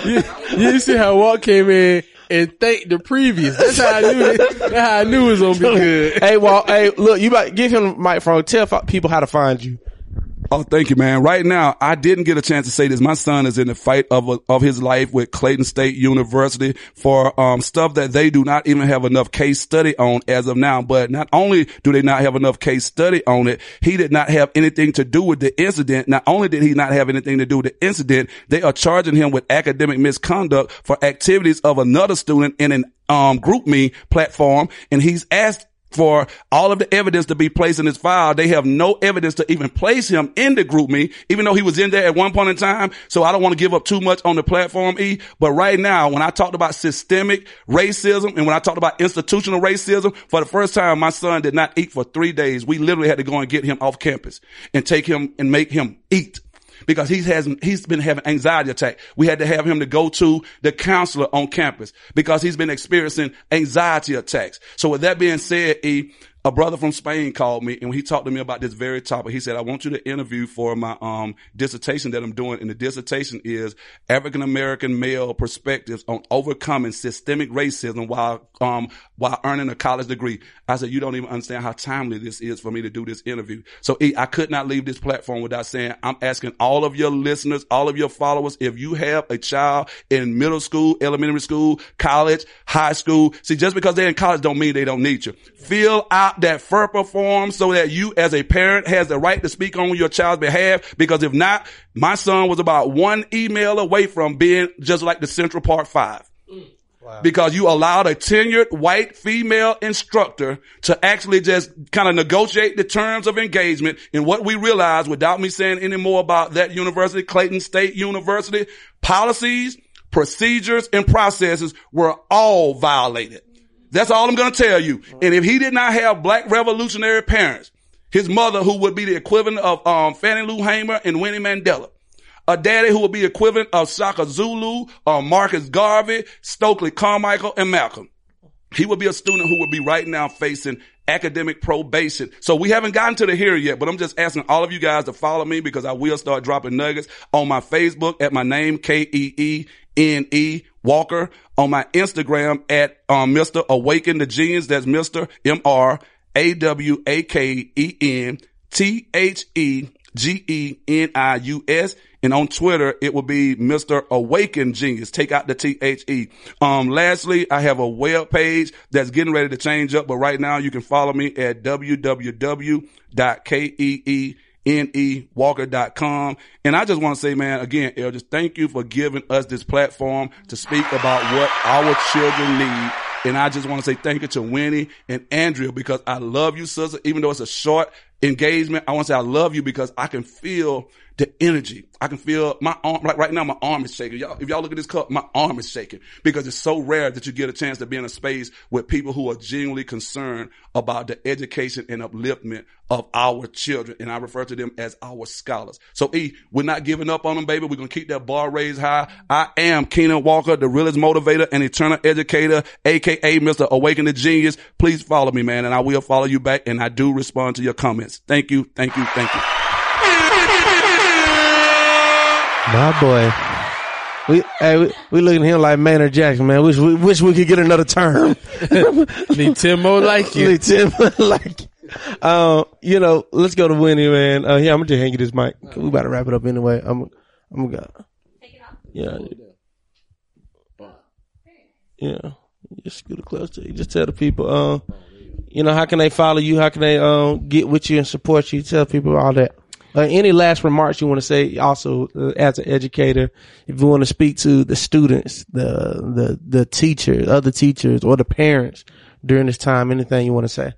you, you see how Walk came in and thanked the previous. That's how I knew it. That's how I knew it was gonna be good. hey, Walt. Hey, look, you about give him the microphone. Tell people how to find you. Oh, thank you, man. Right now, I didn't get a chance to say this. My son is in the fight of of his life with Clayton State University for um, stuff that they do not even have enough case study on as of now. But not only do they not have enough case study on it, he did not have anything to do with the incident. Not only did he not have anything to do with the incident, they are charging him with academic misconduct for activities of another student in an um, GroupMe platform, and he's asked for all of the evidence to be placed in his file. They have no evidence to even place him in the GroupMe, even though he was in there at one point in time. So I don't want to give up too much on the platform E. But right now, when I talked about systemic racism and when I talked about institutional racism, for the first time, my son did not eat for three days. We literally had to go and get him off campus and take him and make him eat because he has he's been having anxiety attack. We had to have him to go to the counselor on campus because he's been experiencing anxiety attacks. So with that being said, E, a brother from Spain called me and he talked to me about this very topic. He said, I want you to interview for my, um, dissertation that I'm doing. And the dissertation is African American male perspectives on overcoming systemic racism while, um, while earning a college degree. I said, you don't even understand how timely this is for me to do this interview. So E, I could not leave this platform without saying, I'm asking all of your listeners, all of your followers, if you have a child in middle school, elementary school, college, high school, see, just because they're in college don't mean they don't need you. Fill out that FERPA form so that you as a parent has the right to speak on your child's behalf. Because if not, my son was about one email away from being just like the Central Park Five. because you allowed a tenured white female instructor to actually just kind of negotiate the terms of engagement. And what we realized without me saying any more about that university, Clayton State University, policies, procedures, and processes were all violated. That's all I'm going to tell you. And if he did not have black revolutionary parents, his mother, who would be the equivalent of um, Fannie Lou Hamer and Winnie Mandela, a daddy who would be equivalent of Shaka Zulu, or Marcus Garvey, Stokely Carmichael, and Malcolm. He would be a student who would be right now facing academic probation. So we haven't gotten to the here yet, but I'm just asking all of you guys to follow me because I will start dropping nuggets on my Facebook at my name, K-E-E-N-E Walker, on my Instagram at um, Mr. Awaken the Genius. That's Mr. M-R A-W-A-K-E-N T-H-E-G-E-N-I-U-S. And on Twitter, it will be Mr. Awaken Genius. Take out the T-H-E. Um, lastly, I have a web page that's getting ready to change up, but right now you can follow me at www.keennewalker.com. And I just want to say, man, again, El, just thank you for giving us this platform to speak about what our children need. And I just want to say thank you to Winnie and Andrea because I love you, sister. Even though it's a short engagement, I want to say I love you because I can feel the energy. I can feel my arm, like right now, my arm is shaking. Y'all, if y'all look at this cup, my arm is shaking because it's so rare that you get a chance to be in a space with people who are genuinely concerned about the education and upliftment of our children. And I refer to them as our scholars. So E, we're not giving up on them, baby. We're going to keep that bar raised high. I am Keenan Walker, the realest motivator and eternal educator, aka Mr. Awaken the Genius. Please follow me, man. And I will follow you back. And I do respond to your comments. Thank you. Thank you. Thank you. My boy. We, hey, we, we looking at him like Maynard Jackson, man. Wish we, wish we could get another term. Need ten more like you. Need ten more like you. Uh, you know, let's go to Winnie, man. Uh, yeah, I'm gonna just hand you this mic. We about to wrap it up anyway. I'm, I'm gonna go. Yeah. Yeah. Just scoot it close to you. Just tell the people, uh, you know, how can they follow you? How can they, um, get with you and support you? Tell people all that. Uh, any last remarks you want to say also uh, as an educator if you want to speak to the students the the the teachers other teachers or the parents during this time anything you want to say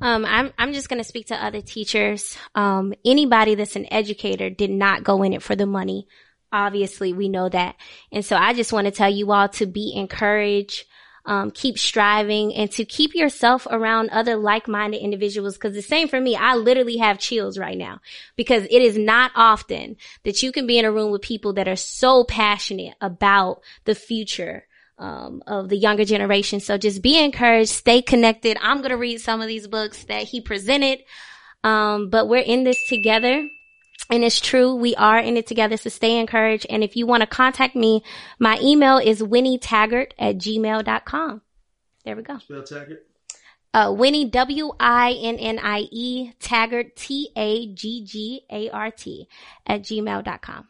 Um, I'm I'm just gonna speak to other teachers. Um, anybody that's an educator did not go in it for the money. Obviously, we know that, and so I just want to tell you all to be encouraged, um, keep striving, and to keep yourself around other like-minded individuals. Because the same for me, I literally have chills right now because it is not often that you can be in a room with people that are so passionate about the future um, of the younger generation. So just be encouraged, stay connected. I'm going to read some of these books that he presented. Um, but we're in this together. And it's true. We are in it together. So stay encouraged. And if you want to contact me, my email is winnie taggart at gmail.com. There we go. spell taggart Uh, Winnie, W-I-N-N-I-E, Taggart, T-A-G-G-A-R-T at gmail.com.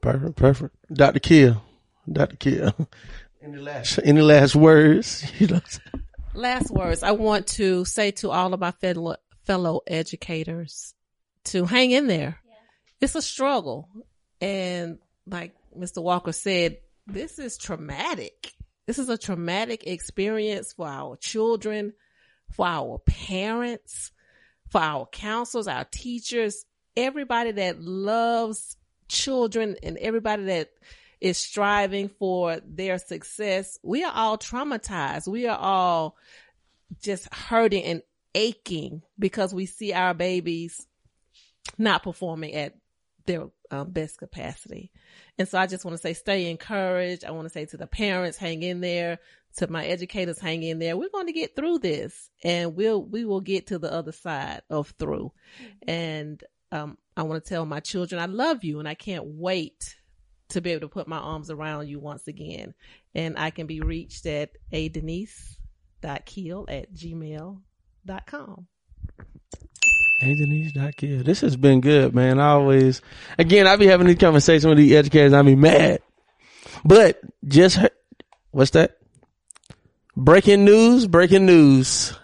perfect perfect dr kill dr kill any last any last words Last words. I want to say to all of my fellow, fellow educators to hang in there. It's a struggle. And like Mr. Walker said, this is traumatic. This is a traumatic experience for our children, for our parents, for our counselors, our teachers, everybody that loves children and everybody that is striving for their success. We are all traumatized. We are all just hurting and aching because we see our babies not performing at their um, best capacity. And so I just want to say, stay encouraged. I want to say to the parents, hang in there. To my educators, hang in there. We're going to get through this and we'll, we will get to the other side of through. And, um, I want to tell my children, I love you and I can't wait to be able to put my arms around you once again. And I can be reached at a at gmail.com. Doc This has been good, man. I always, again, I be having these conversations with these educators. I be mad, but just heard, what's that? Breaking news! Breaking news!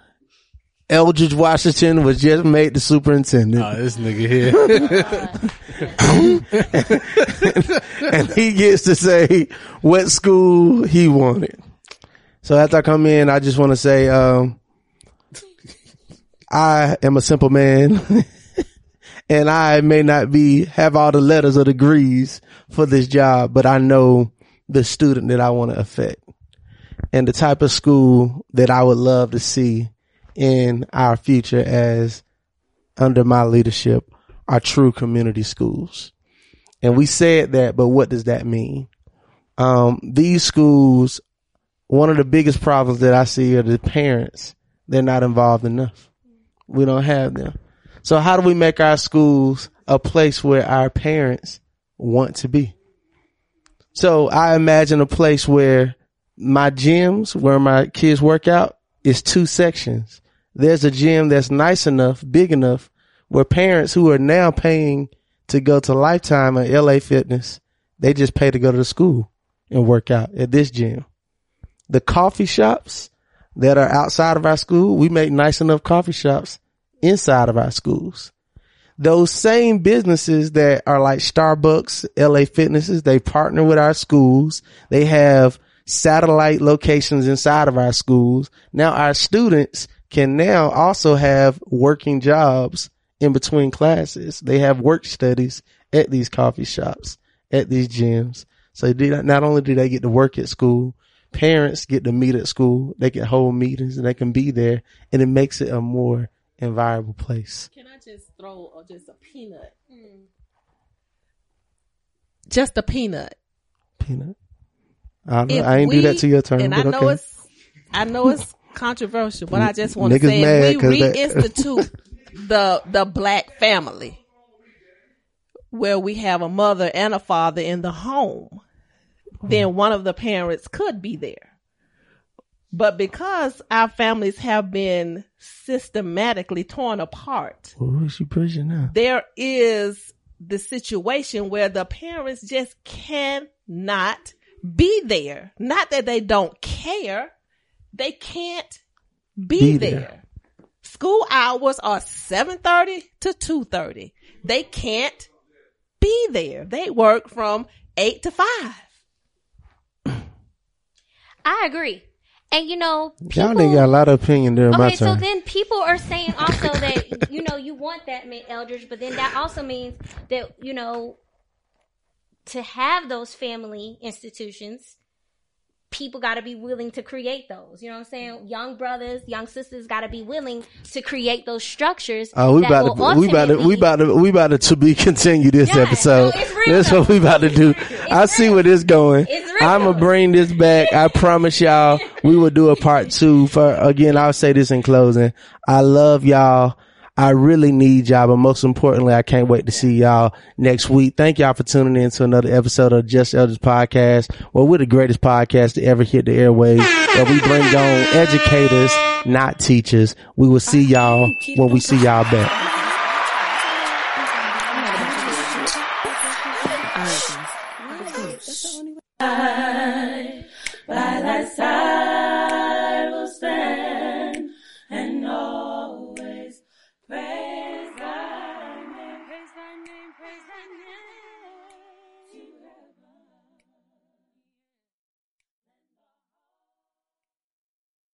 Eldridge Washington was just made the superintendent. Oh, this nigga here. and he gets to say what school he wanted. So after I come in, I just want to say, um, I am a simple man and I may not be, have all the letters or degrees for this job, but I know the student that I want to affect and the type of school that I would love to see in our future as under my leadership are true community schools. And we said that, but what does that mean? Um, these schools, one of the biggest problems that I see are the parents. They're not involved enough. We don't have them. So how do we make our schools a place where our parents want to be? So I imagine a place where my gyms, where my kids work out, is two sections. There's a gym that's nice enough, big enough, where parents who are now paying to go to Lifetime or LA Fitness, they just pay to go to the school and work out at this gym. The coffee shops that are outside of our school, we make nice enough coffee shops inside of our schools. Those same businesses that are like Starbucks, LA Fitnesses, they partner with our schools. They have satellite locations inside of our schools. Now our students can now also have working jobs in between classes. They have work studies at these coffee shops, at these gyms. So not only do they get to work at school, parents get to meet at school. They can hold meetings and they can be there and it makes it a more environable place. Can I just throw uh, just a peanut? Just a peanut. Peanut. I, know. I ain't do that to your term, And I know okay. it's, I know it's controversial, but I just want to say mad if 'cause we that- reinstitute the the black family, where we have a mother and a father in the home, then mm-hmm. one of the parents could be there. But because our families have been systematically torn apart, Who is she pushing now? there is the situation where the parents just cannot be there. Not that they don't care. They can't be, Be there. there. School hours are 7:30 to 2:30. They can't be there. They work from 8 to 5. I agree. And you know, Y'all nigga got a lot of opinion during my okay, so then people are saying also that you know you want that Ma- Eldridge, but then that also means that you know to have those family institutions, people got to be willing to create those. You know what I'm saying? Young brothers, young sisters got to be willing to create those structures. Oh, we about to we about to we about to we about to, to be continue this Yeah, episode. no, That's what we about to do. I see where this going. I'm gonna bring this back. I promise y'all. We will do a part two. For again, I'll say this in closing. I love y'all. I really need y'all, but most importantly, I can't wait to see y'all next week. Thank y'all for tuning in to another episode of Just Elders Podcast. Well, we're the greatest podcast to ever hit the airwaves. Where we bring on educators, not teachers. We will see y'all when we see y'all back.